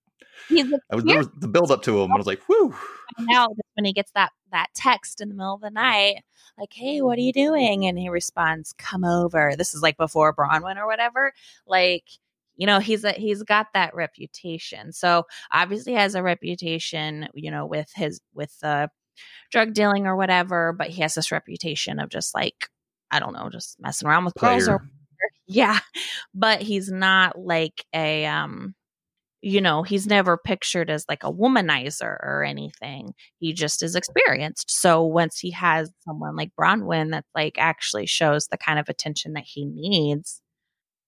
He's I was, was the build up to him. I was like, whew. Now when he gets that that text in the middle of the night, like, "Hey, what are you doing?" and he responds, "Come over." This is like before Bronwyn or whatever. Like you know he's a, he's got that reputation. So obviously has a reputation you know with his with uh drug dealing or whatever but he has this reputation of just like i don't know just messing around with Player. girls or yeah. But he's not like a um you know he's never pictured as like a womanizer or anything. He just is experienced. So once he has someone like bronwyn that like actually shows the kind of attention that he needs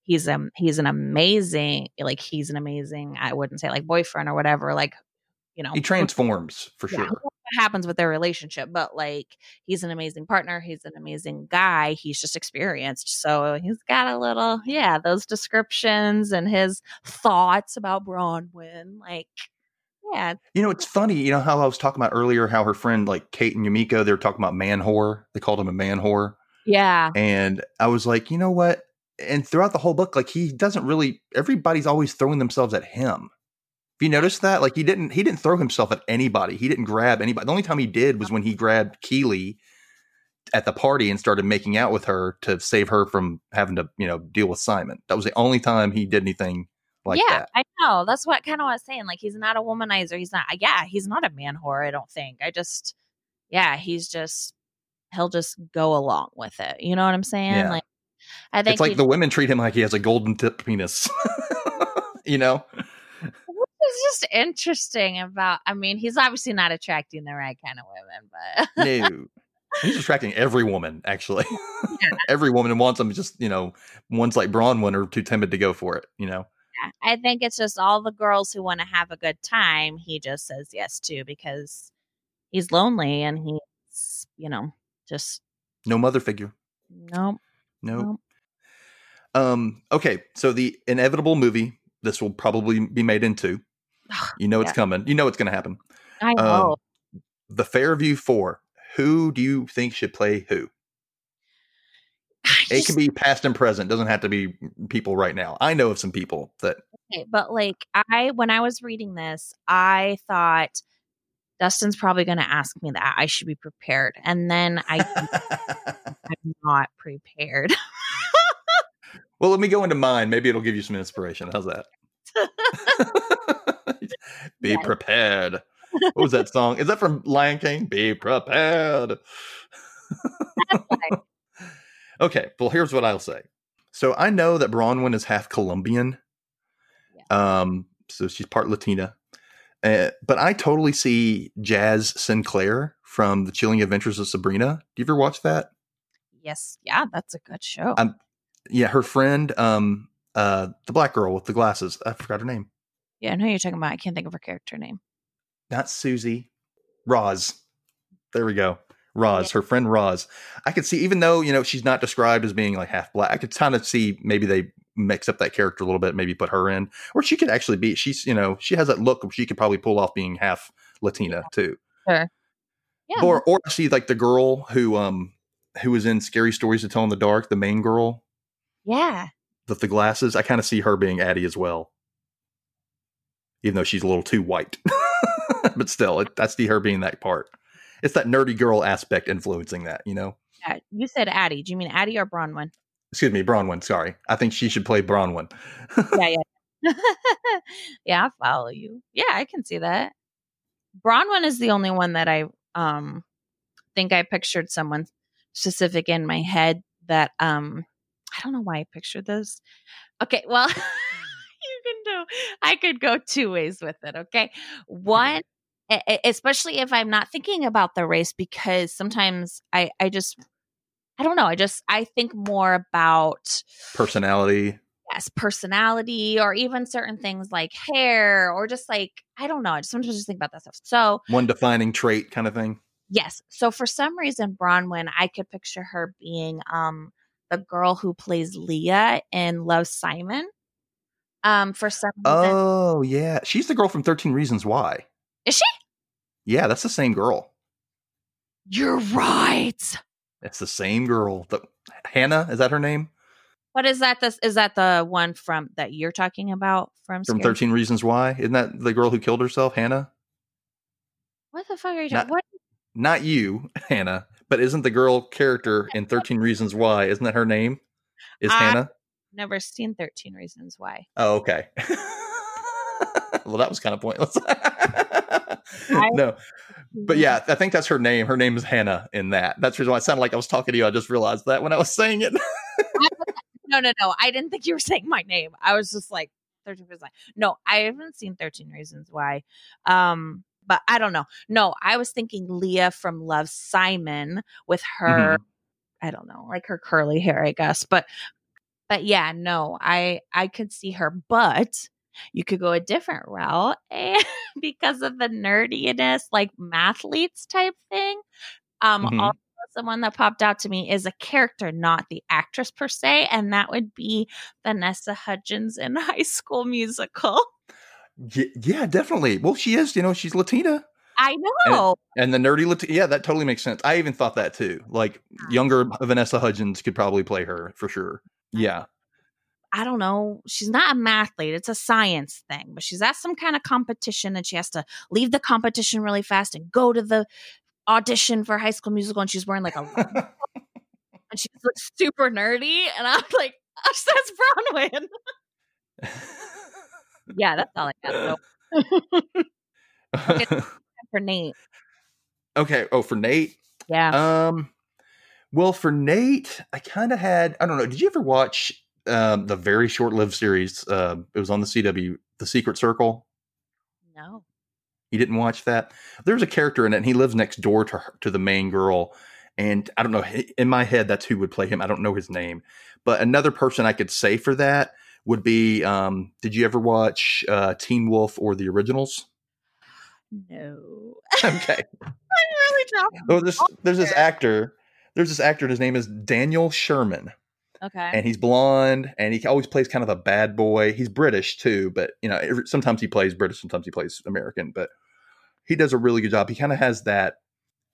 he's um he's an amazing like he's an amazing I wouldn't say like boyfriend or whatever like you know he transforms for yeah, sure. happens with their relationship, but like he's an amazing partner, he's an amazing guy, he's just experienced. So he's got a little yeah, those descriptions and his thoughts about Bronwyn like yeah. You know, it's funny, you know how I was talking about earlier how her friend like Kate and Yumiko, they were talking about man whore. They called him a man whore. Yeah. And I was like, you know what? And throughout the whole book, like he doesn't really. Everybody's always throwing themselves at him. Have you noticed that? Like he didn't. He didn't throw himself at anybody. He didn't grab anybody. The only time he did was when he grabbed Keeley at the party and started making out with her to save her from having to, you know, deal with Simon. That was the only time he did anything like yeah, that. I know. That's what kind of was saying. Like he's not a womanizer. He's not. Yeah, he's not a man whore. I don't think. I just. Yeah, he's just. He'll just go along with it. You know what I'm saying? Yeah. Like I think it's like the women treat him like he has a golden tip penis. you know? It's just interesting about I mean, he's obviously not attracting the right kind of women, but No. He's attracting every woman, actually. Yeah. every woman wants him just, you know, ones like Bronwyn are too timid to go for it, you know. Yeah. I think it's just all the girls who want to have a good time, he just says yes to because he's lonely and he's, you know, just no mother figure. Nope. Nope. nope. Um, okay, so the inevitable movie this will probably be made into. You know it's yeah. coming. You know it's going to happen. I um, know. Um, the Fairview Four. Who do you think should play who? Just, it can be past and present. Doesn't have to be people right now. I know of some people that. Okay, but like I, when I was reading this, I thought Dustin's probably going to ask me that. I should be prepared, and then I, I'm not prepared. Well, let me go into mine. Maybe it'll give you some inspiration. How's that? Be Yes. prepared. What was that song? Is that from Lion King? Be prepared. okay, well, here's what I'll say. So I know that Bronwyn is half Colombian. Um, so she's part Latina. Uh, but I totally see Jaz Sinclair from The Chilling Adventures of Sabrina. Do you ever watch that? Yes. Yeah, that's a good show. I'm- Yeah, her friend, um, uh, the black girl with the glasses. I forgot her name. yeah, I know who you're talking about. I can't think of her character name. Not Susie. Roz. There we go. Roz, her friend Roz. I could see, even though, you know, she's not described as being like half black, I could kind of see maybe they mix up that character a little bit, maybe put her in. Or she could actually be, she's, you know, she has that look she could probably pull off being half Latina too. Yeah. Or or see like the girl who um who was in Scary Stories to Tell in the Dark, the main girl yeah. with the glasses. I kind of see her being Addie as well. Even though she's a little too white. but still, it, I see her being that part. It's that nerdy girl aspect influencing that, you know? Yeah. You said Addie. Do you mean Addie or Bronwyn? Excuse me, Bronwyn. Sorry. I think she should play Bronwyn. yeah, yeah. yeah, I follow you. Yeah, I can see that. Bronwyn is the only one that I um think I pictured someone specific in my head that um I don't know why I pictured this. Okay, well, you can do I could go two ways with it, okay? One especially if I'm not thinking about the race because sometimes I I just I don't know, I just I think more about Personality. yes, personality or even certain things like hair or just like I don't know. I just sometimes just think about that stuff. So One defining trait kind of thing. yes, so for some reason, Bronwyn, I could picture her being um the girl who plays Leah in Love Simon. Um, for some reason, Oh, yeah. She's the girl from 13 Reasons Why. is she? Yeah, that's the same girl. You're right. It's the same girl. The, Hannah, is that her name? What is that? This is that the one from that you're talking about from From Scary- 13 Reasons Why? Isn't that the girl who killed herself, Hannah? What the fuck are you Not- talking? What? Not you, Hannah, but isn't the girl character in 13 Reasons Why? Isn't that her name? Is I- Hannah? Never seen Thirteen Reasons Why. Oh, okay. well, that was kind of pointless. No, but yeah, I think that's her name. Her name is Hannah in that. That's the reason why it sounded like I was talking to you. I just realized that when I was saying it. No, no, no. I didn't think you were saying my name. I was just like 13 Reasons Why. No, I haven't seen 13 Reasons Why. Um, but I don't know. No, I was thinking Leah from Love Simon with her, I don't know, like her curly hair, I guess. But but yeah, no, I I could see her, but you could go a different route and because of the nerdiness, like mathletes type thing. Um Mhm. also someone that popped out to me is a character, not the actress per se, and that would be Vanessa Hudgens in High School Musical. yeah, yeah, definitely. Well, she is. You know, she's Latina. I know. And the nerdy Latina, yeah, that totally makes sense. I even thought that too. Like younger Vanessa Hudgens could probably play her for sure. Yeah. I don't know. She's not a mathlete. It's a science thing, but she's at some kind of competition and she has to leave the competition really fast and go to the audition for High School Musical. And she's wearing like a and she looks super nerdy. And I'm like, oh, that's Bronwyn. Yeah, that's all I got. So for Nate. okay. Oh, for Nate. Yeah. Um, well, for Nate, I kind of had. I don't know. Did you ever watch um, the very short-lived series? Uh, it was on the CW, The Secret Circle. no. You didn't watch that? There's a character in it, and he lives next door to her, to the main girl. And I don't know. In my head, that's who would play him. I don't know his name, but another person I could say for that would be. Um, did you ever watch uh, Teen Wolf or the Originals? No. Okay. I'm really. Oh, there's there's this actor. There's this actor. and His name is Daniel Sharman. Okay. and he's blonde and he always plays kind of a bad boy. He's british too but you know sometimes he plays british sometimes he plays american but he does a really good job. He kind of has that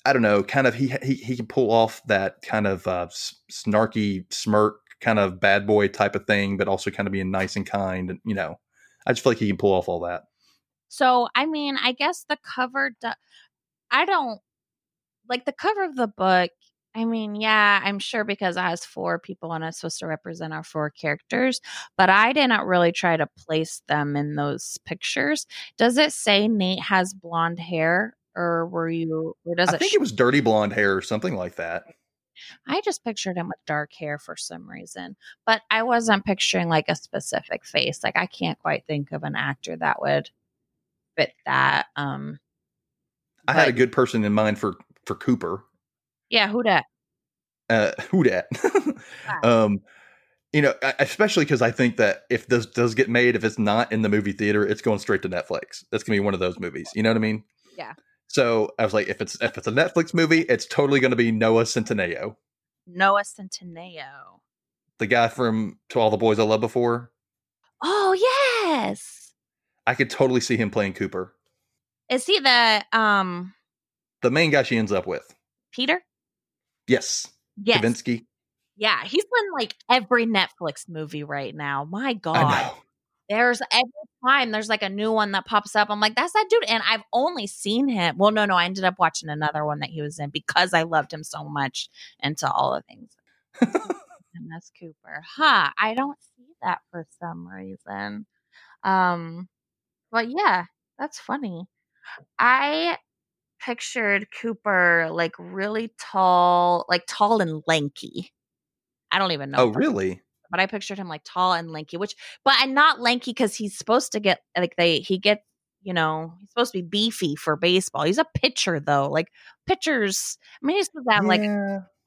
i don't know kind of he he, he can pull off that kind of uh, s- snarky smirk kind of bad boy type of thing but also kind of being nice and kind and you know i just feel like he can pull off all that. So, I mean, I guess the cover, do- I don't like the cover of the book I mean, yeah, I'm sure because it has four people and it's supposed to represent our four characters, but I didn't really try to place them in those pictures. Does it say Nate has blonde hair, or were you? Or does I it? think sh- it was dirty blonde hair or something like that. I just pictured him with dark hair for some reason, but I wasn't picturing like a specific face. Like I can't quite think of an actor that would fit that. Um, I had a good person in mind for for Cooper. Yeah, who dat? Uh, who dat? um, you know, especially because I think that if this does get made, if it's not in the movie theater, it's going straight to Netflix. That's gonna be one of those movies. You know what I mean? Yeah. So I was like, if it's if it's a Netflix movie, it's totally going to be Noah Centineo, Noah Centineo. the guy from To All the Boys I Loved Before. Oh yes, I could totally see him playing Cooper, is he the um the main guy she ends up with. Peter? Yes, Yes. Kavinsky. Yeah, he's in like every Netflix movie right now. My God. There's every time there's like a new one that pops up. I'm like, that's that dude. And I've only seen him. Well, no, no, I ended up watching another one that he was in because I loved him so much into all the things. and that's Cooper. Huh. I don't see that for some reason. Um, but yeah, that's funny. I pictured Cooper like really tall, like tall and lanky. I don't even know. Oh, really? But I pictured him like tall and lanky, which, but I'm not lanky because he's supposed to get like they he gets you know he's supposed to be beefy for baseball. He's a pitcher though, like pitchers. I mean, he's supposed to have like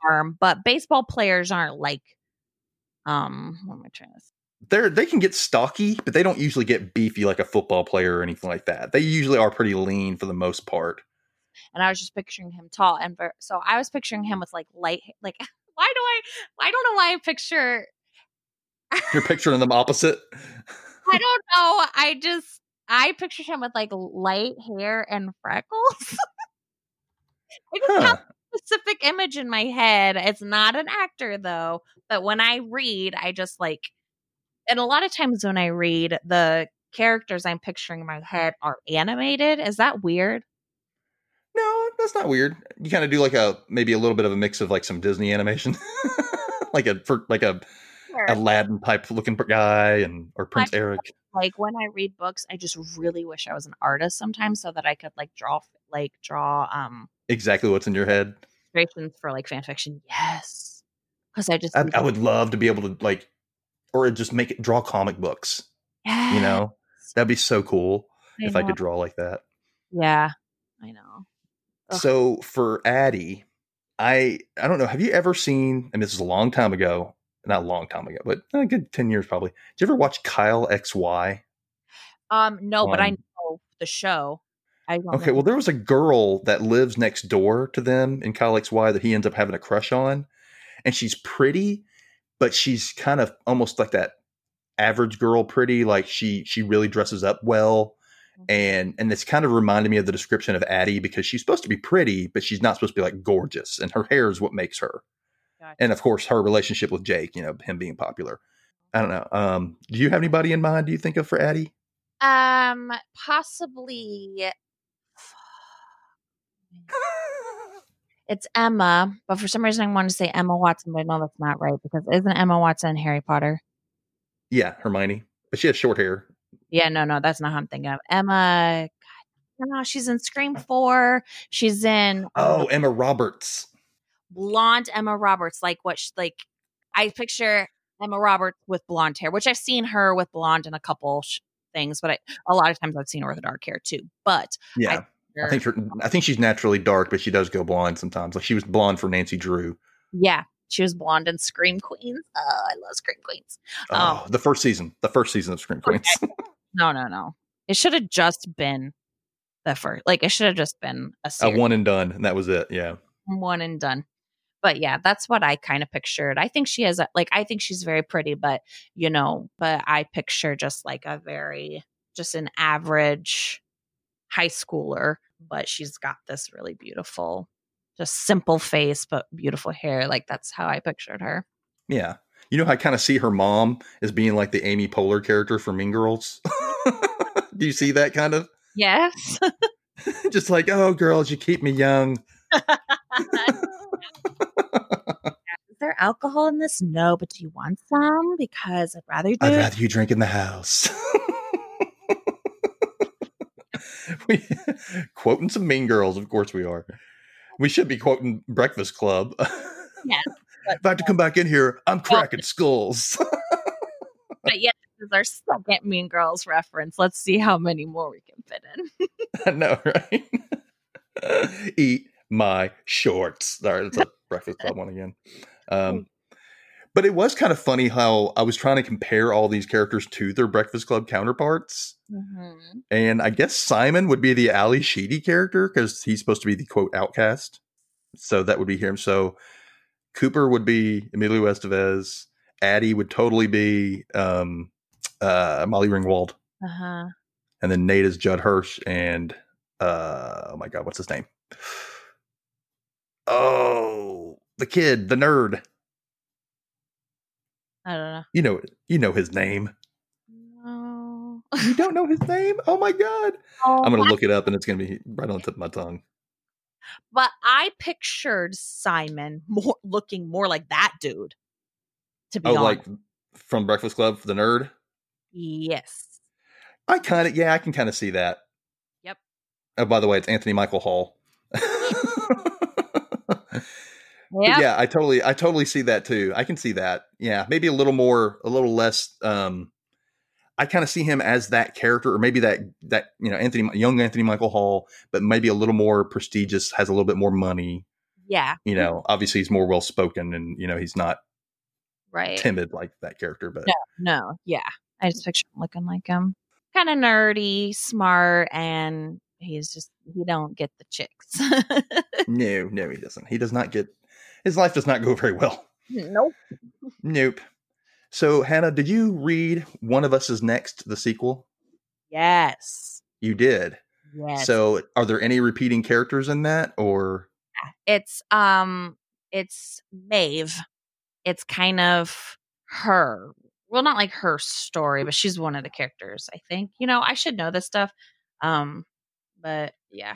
arm, but baseball players aren't like. Um, what am I trying to say? they're they can get stocky, but they don't usually get beefy like a football player or anything like that. They usually are pretty lean for the most part. And I was just picturing him tall, and ver- so I was picturing him with like light, like why do I? I don't know why I picture You're picturing them opposite. I don't know. I just I pictured him with like light hair and freckles. I just have a specific image in my head. It's not an actor though, but when I read, I just like and a lot of times when I read, the characters I'm picturing in my head are animated. Is that weird? No, that's not weird. You kind of do like a maybe a little bit of a mix of like some Disney animation, like a for like a Aladdin type looking guy and or Prince Eric. like when I read books, I just really wish I was an artist sometimes so that I could like draw like draw um Exactly what's in your head. illustrations for like fan fiction. Yes. Because I just I, I would love to be able to like, or just make it draw comic books. You know, that'd be so cool if I could draw like that. Yeah, I know. Ugh. So for Addie, I I don't know. Have you ever seen? And this is a long time ago, not a long time ago, but a good ten years probably. Did you ever watch Kyle X Y? Um, no, but I know the show. I Okay, know. well, there was a girl that lives next door to them in Kyle X Y that he ends up having a crush on, and she's pretty, but she's kind of almost like that average girl pretty. Like she she really dresses up well, and and it's kind of reminded me of the description of Addie because she's supposed to be pretty, but she's not supposed to be like gorgeous, and her hair is what makes her. Gotcha. And of course, her relationship with Jake, you know, him being popular. I don't know. Um, do you have anybody in mind? Do you think of for Addie? um, possibly it's Emma, but for some reason I want to say Emma Watson, but I know that's not right because isn't Emma Watson Harry Potter? Yeah, Hermione, but she has short hair. Yeah, no, no, that's not how I'm thinking of. Emma, God, no, she's in Scream Four. She's in Oh, Emma Roberts. blonde Emma Roberts, like what, she, like I picture Emma Roberts with blonde hair, which I've seen her with blonde in a couple sh- things, but I, a lot of times I've seen her with dark hair too. But Yeah, I, think her, I think she's naturally dark, but she does go blonde sometimes. Like she was blonde for Nancy Drew. yeah, she was blonde in Scream Queens. Oh, I love Scream Queens. Oh, um the first season, the first season of Scream Queens. No, no, no. It should have just been the first. Like it should have just been a a one and done, and that was it. Yeah, one and done. But yeah, that's what I kind of pictured. I think she has a, like I think she's very pretty, but you know, but I picture just like a very just an average high schooler, but she's got this really beautiful just simple face but beautiful hair. Like that's how I pictured her. yeah. You know, I kind of see her mom as being like the Amy Poehler character from Mean Girls. Do you see that kind of? Yes. Just like, oh, girls, you keep me young. Is there alcohol in this? No, but do you want some? Because I'd rather do I'd it. rather you drink in the house. we quoting some mean girls, of course we are. We should be quoting Breakfast Club. Yes, if I have to come back in here, I'm cracking skulls. but yeah, is our second Mean Girls reference. Let's see how many more we can fit in. I know, right? Eat my shorts. Right, it's a Breakfast Club one again. Um, but it was kind of funny how I was trying to compare all these characters to their Breakfast Club counterparts. Mhm. And I guess Simon would be the Ally Sheedy character because he's supposed to be the quote outcast. So that would be him. So Cooper would be Emilio Estevez. Addie would totally be um, uh, Molly Ringwald. Uh-huh. And then Nate is Judd Hirsch. And uh, oh my God, what's his name? Oh, the kid, the nerd. I don't know. You know, you know his name. No. You don't know his name? Oh my God. Oh, I'm going to my- look it up and it's going to be right on the tip of my tongue. But I pictured Simon more looking more like that dude. To be Oh, honest. like from Breakfast Club, the nerd. Yes. I kind of, yeah, I can kind of see that. Yep. Oh, by the way, it's Anthony Michael Hall. Yeah. yeah, I totally, I totally see that too. I can see that. Yeah, maybe a little more, a little less. um I kind of see him as that character, or maybe that that you know Anthony, young Anthony Michael Hall, but maybe a little more prestigious, has a little bit more money. Yeah. You know, obviously he's more well spoken, and you know he's not Right. timid like that character. But No, no, yeah. I just picture him looking like him. Kind of nerdy, smart, and he's just he don't get the chicks. no, no, he doesn't. He does not get his life does not go very well. nope. Nope. So, Hannah, did you read One of Us is Next, the sequel? Yes. You did. Yes. So, are there any repeating characters in that, or it's um it's Maeve. It's kind of her. Well, not like her story, but she's one of the characters, I think. You know, I should know this stuff. Um, but yeah.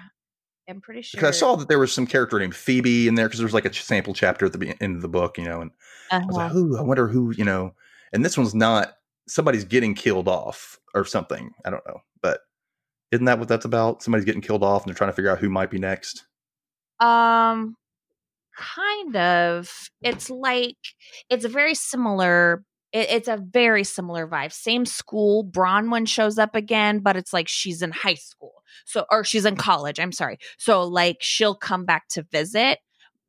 I'm pretty sure. because I saw that there was some character named Phoebe in there because there was like a sample chapter at the end of the book, you know, and I was Uh-huh. like, "Who? I wonder who?" You know, and this one's not. Somebody's getting killed off or something. I don't know, but isn't that what that's about? Somebody's getting killed off, and they're trying to figure out who might be next. Um, kind of. It's like it's very similar. It, it's a very similar vibe. Same school. Bronwyn shows up again, but it's like she's in high school. So, or she's in college. I'm sorry. So, like, she'll come back to visit.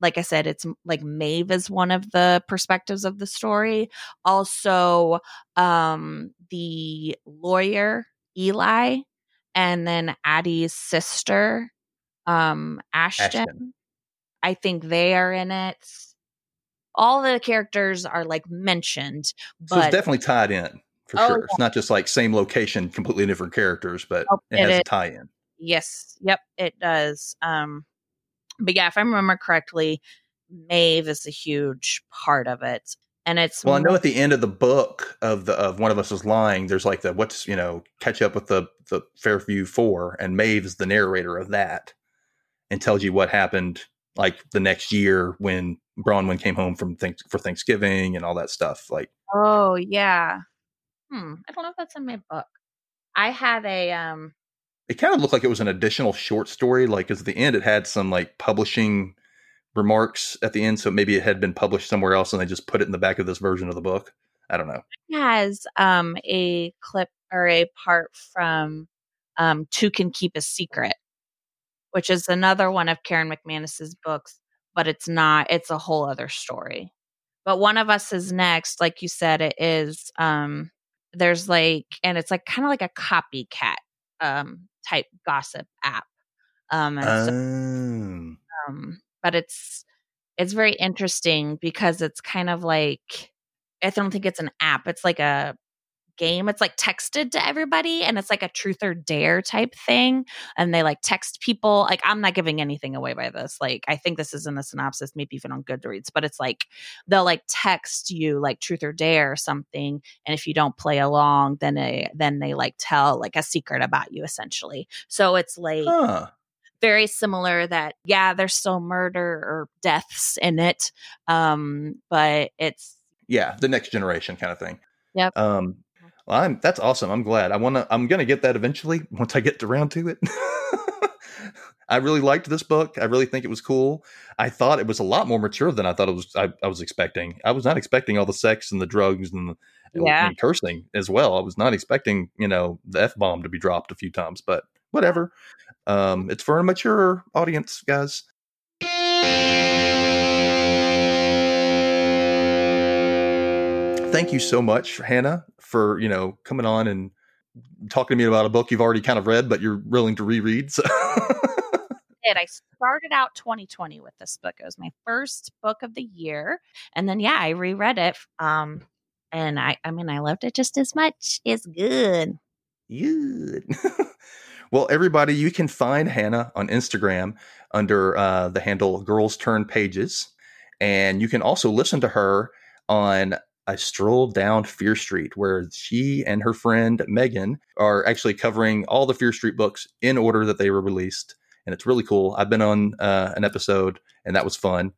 Like I said, it's like Maeve is one of the perspectives of the story. Also, um, the lawyer Eli, and then Addie's sister, um, Ashton. Ashton. I think they are in it. All the characters are like mentioned, So but it's definitely tied in for Oh, sure. It's not just like same location, completely different characters, but Oh, it it has is. a tie in. yes, yep, it does. Um, but yeah, if I remember correctly, Maeve is a huge part of it, and it's Well, I know at the end of the book of the of one of us is lying. There's like the what's you know catch up with the the Fairview Four, and Maeve is the narrator of that, and tells you what happened like the next year when Bronwyn came home from thanks for Thanksgiving and all that stuff. Like Oh yeah. Hmm. I don't know if that's in my book. I have a um. it kind of looked like it was an additional short story. Like 'cause at the end, it had some like publishing remarks at the end, so maybe it had been published somewhere else, and they just put it in the back of this version of the book. I don't know. has um a clip or a part from um Two Can Keep a Secret, which is another one of Karen McManus's books, but it's not, it's a whole other story. But one of us is next, like you said, it is um there's like and it's like kind of like a copycat um type gossip app. Um so Um, um, but it's it's very interesting because it's kind of like I don't think it's an app. It's like a game. It's like texted to everybody, and it's like a truth or dare type thing. And they like text people. Like I'm not giving anything away by this. Like I think this is in the synopsis, maybe even on Goodreads. But it's like they'll like text you like truth or dare or something, and if you don't play along, then they then they like tell like a secret about you essentially. So it's like huh. very similar that yeah there's still murder or deaths in it um but it's yeah the next generation kind of thing Yep. um well, I'm that's awesome. I'm glad. I want to I'm going to get that eventually once I get around to it. I really liked this book. I really think it was cool. I thought it was a lot more mature than I thought it was I, I was expecting. I was not expecting all the sex and the drugs and the Yeah. and cursing as well. I was not expecting, you know, the F bomb to be dropped a few times, but whatever. Um it's for a mature audience, guys. Thank you so much, Hannah, for, you know, coming on and talking to me about a book you've already kind of read, but you're willing to reread. So did. I started out 2020 with this book. It was my first book of the year, and then yeah, I reread it. Um, and I, I mean, I loved it just as much. It's good. Good. well, everybody, you can find Hannah on Instagram under uh, the handle Girls Turn Pages. And you can also listen to her on a stroll down Fear Street, where she and her friend Megan are actually covering all the Fear Street books in order that they were released. And it's really cool. I've been on uh, an episode, and that was fun.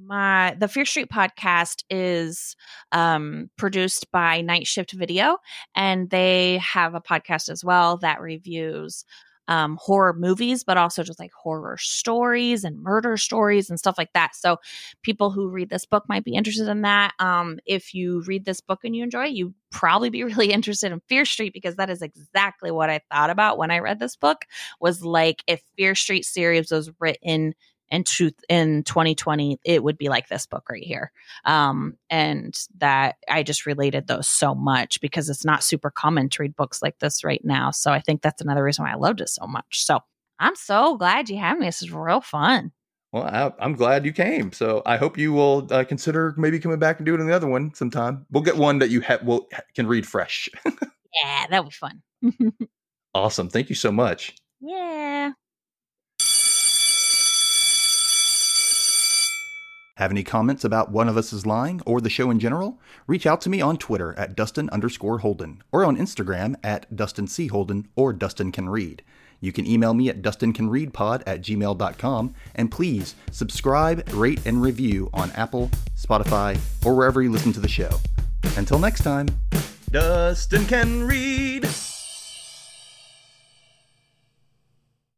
My the Fear Street podcast is um, produced by Night Shift Video, and they have a podcast as well that reviews um, horror movies, but also just like horror stories and murder stories and stuff like that. So people who read this book might be interested in that. Um, if you read this book and you enjoy it, you probably be really interested in Fear Street because that is exactly what I thought about when I read this book. Was like if Fear Street series was written in truth in 2020 it would be like this book right here um and that i just related those so much because it's not super common to read books like this right now so i think that's another reason why i loved it so much so i'm so glad you had me this is real fun Well, I, I'm glad you came. So I hope you will uh, consider maybe coming back and doing another one sometime. We'll get one that you ha- will can read fresh. yeah that would be fun awesome. Thank you so much. yeah Have any comments about One of Us is Lying or the show in general? Reach out to me on Twitter at Dustin underscore Holden or on Instagram at Dustin C. Holden or Dustin Can Read. You can email me at dustincanreadpod at gmail.com and please subscribe, rate, and review on Apple, Spotify, or wherever you listen to the show. Until next time, Dustin Can Read.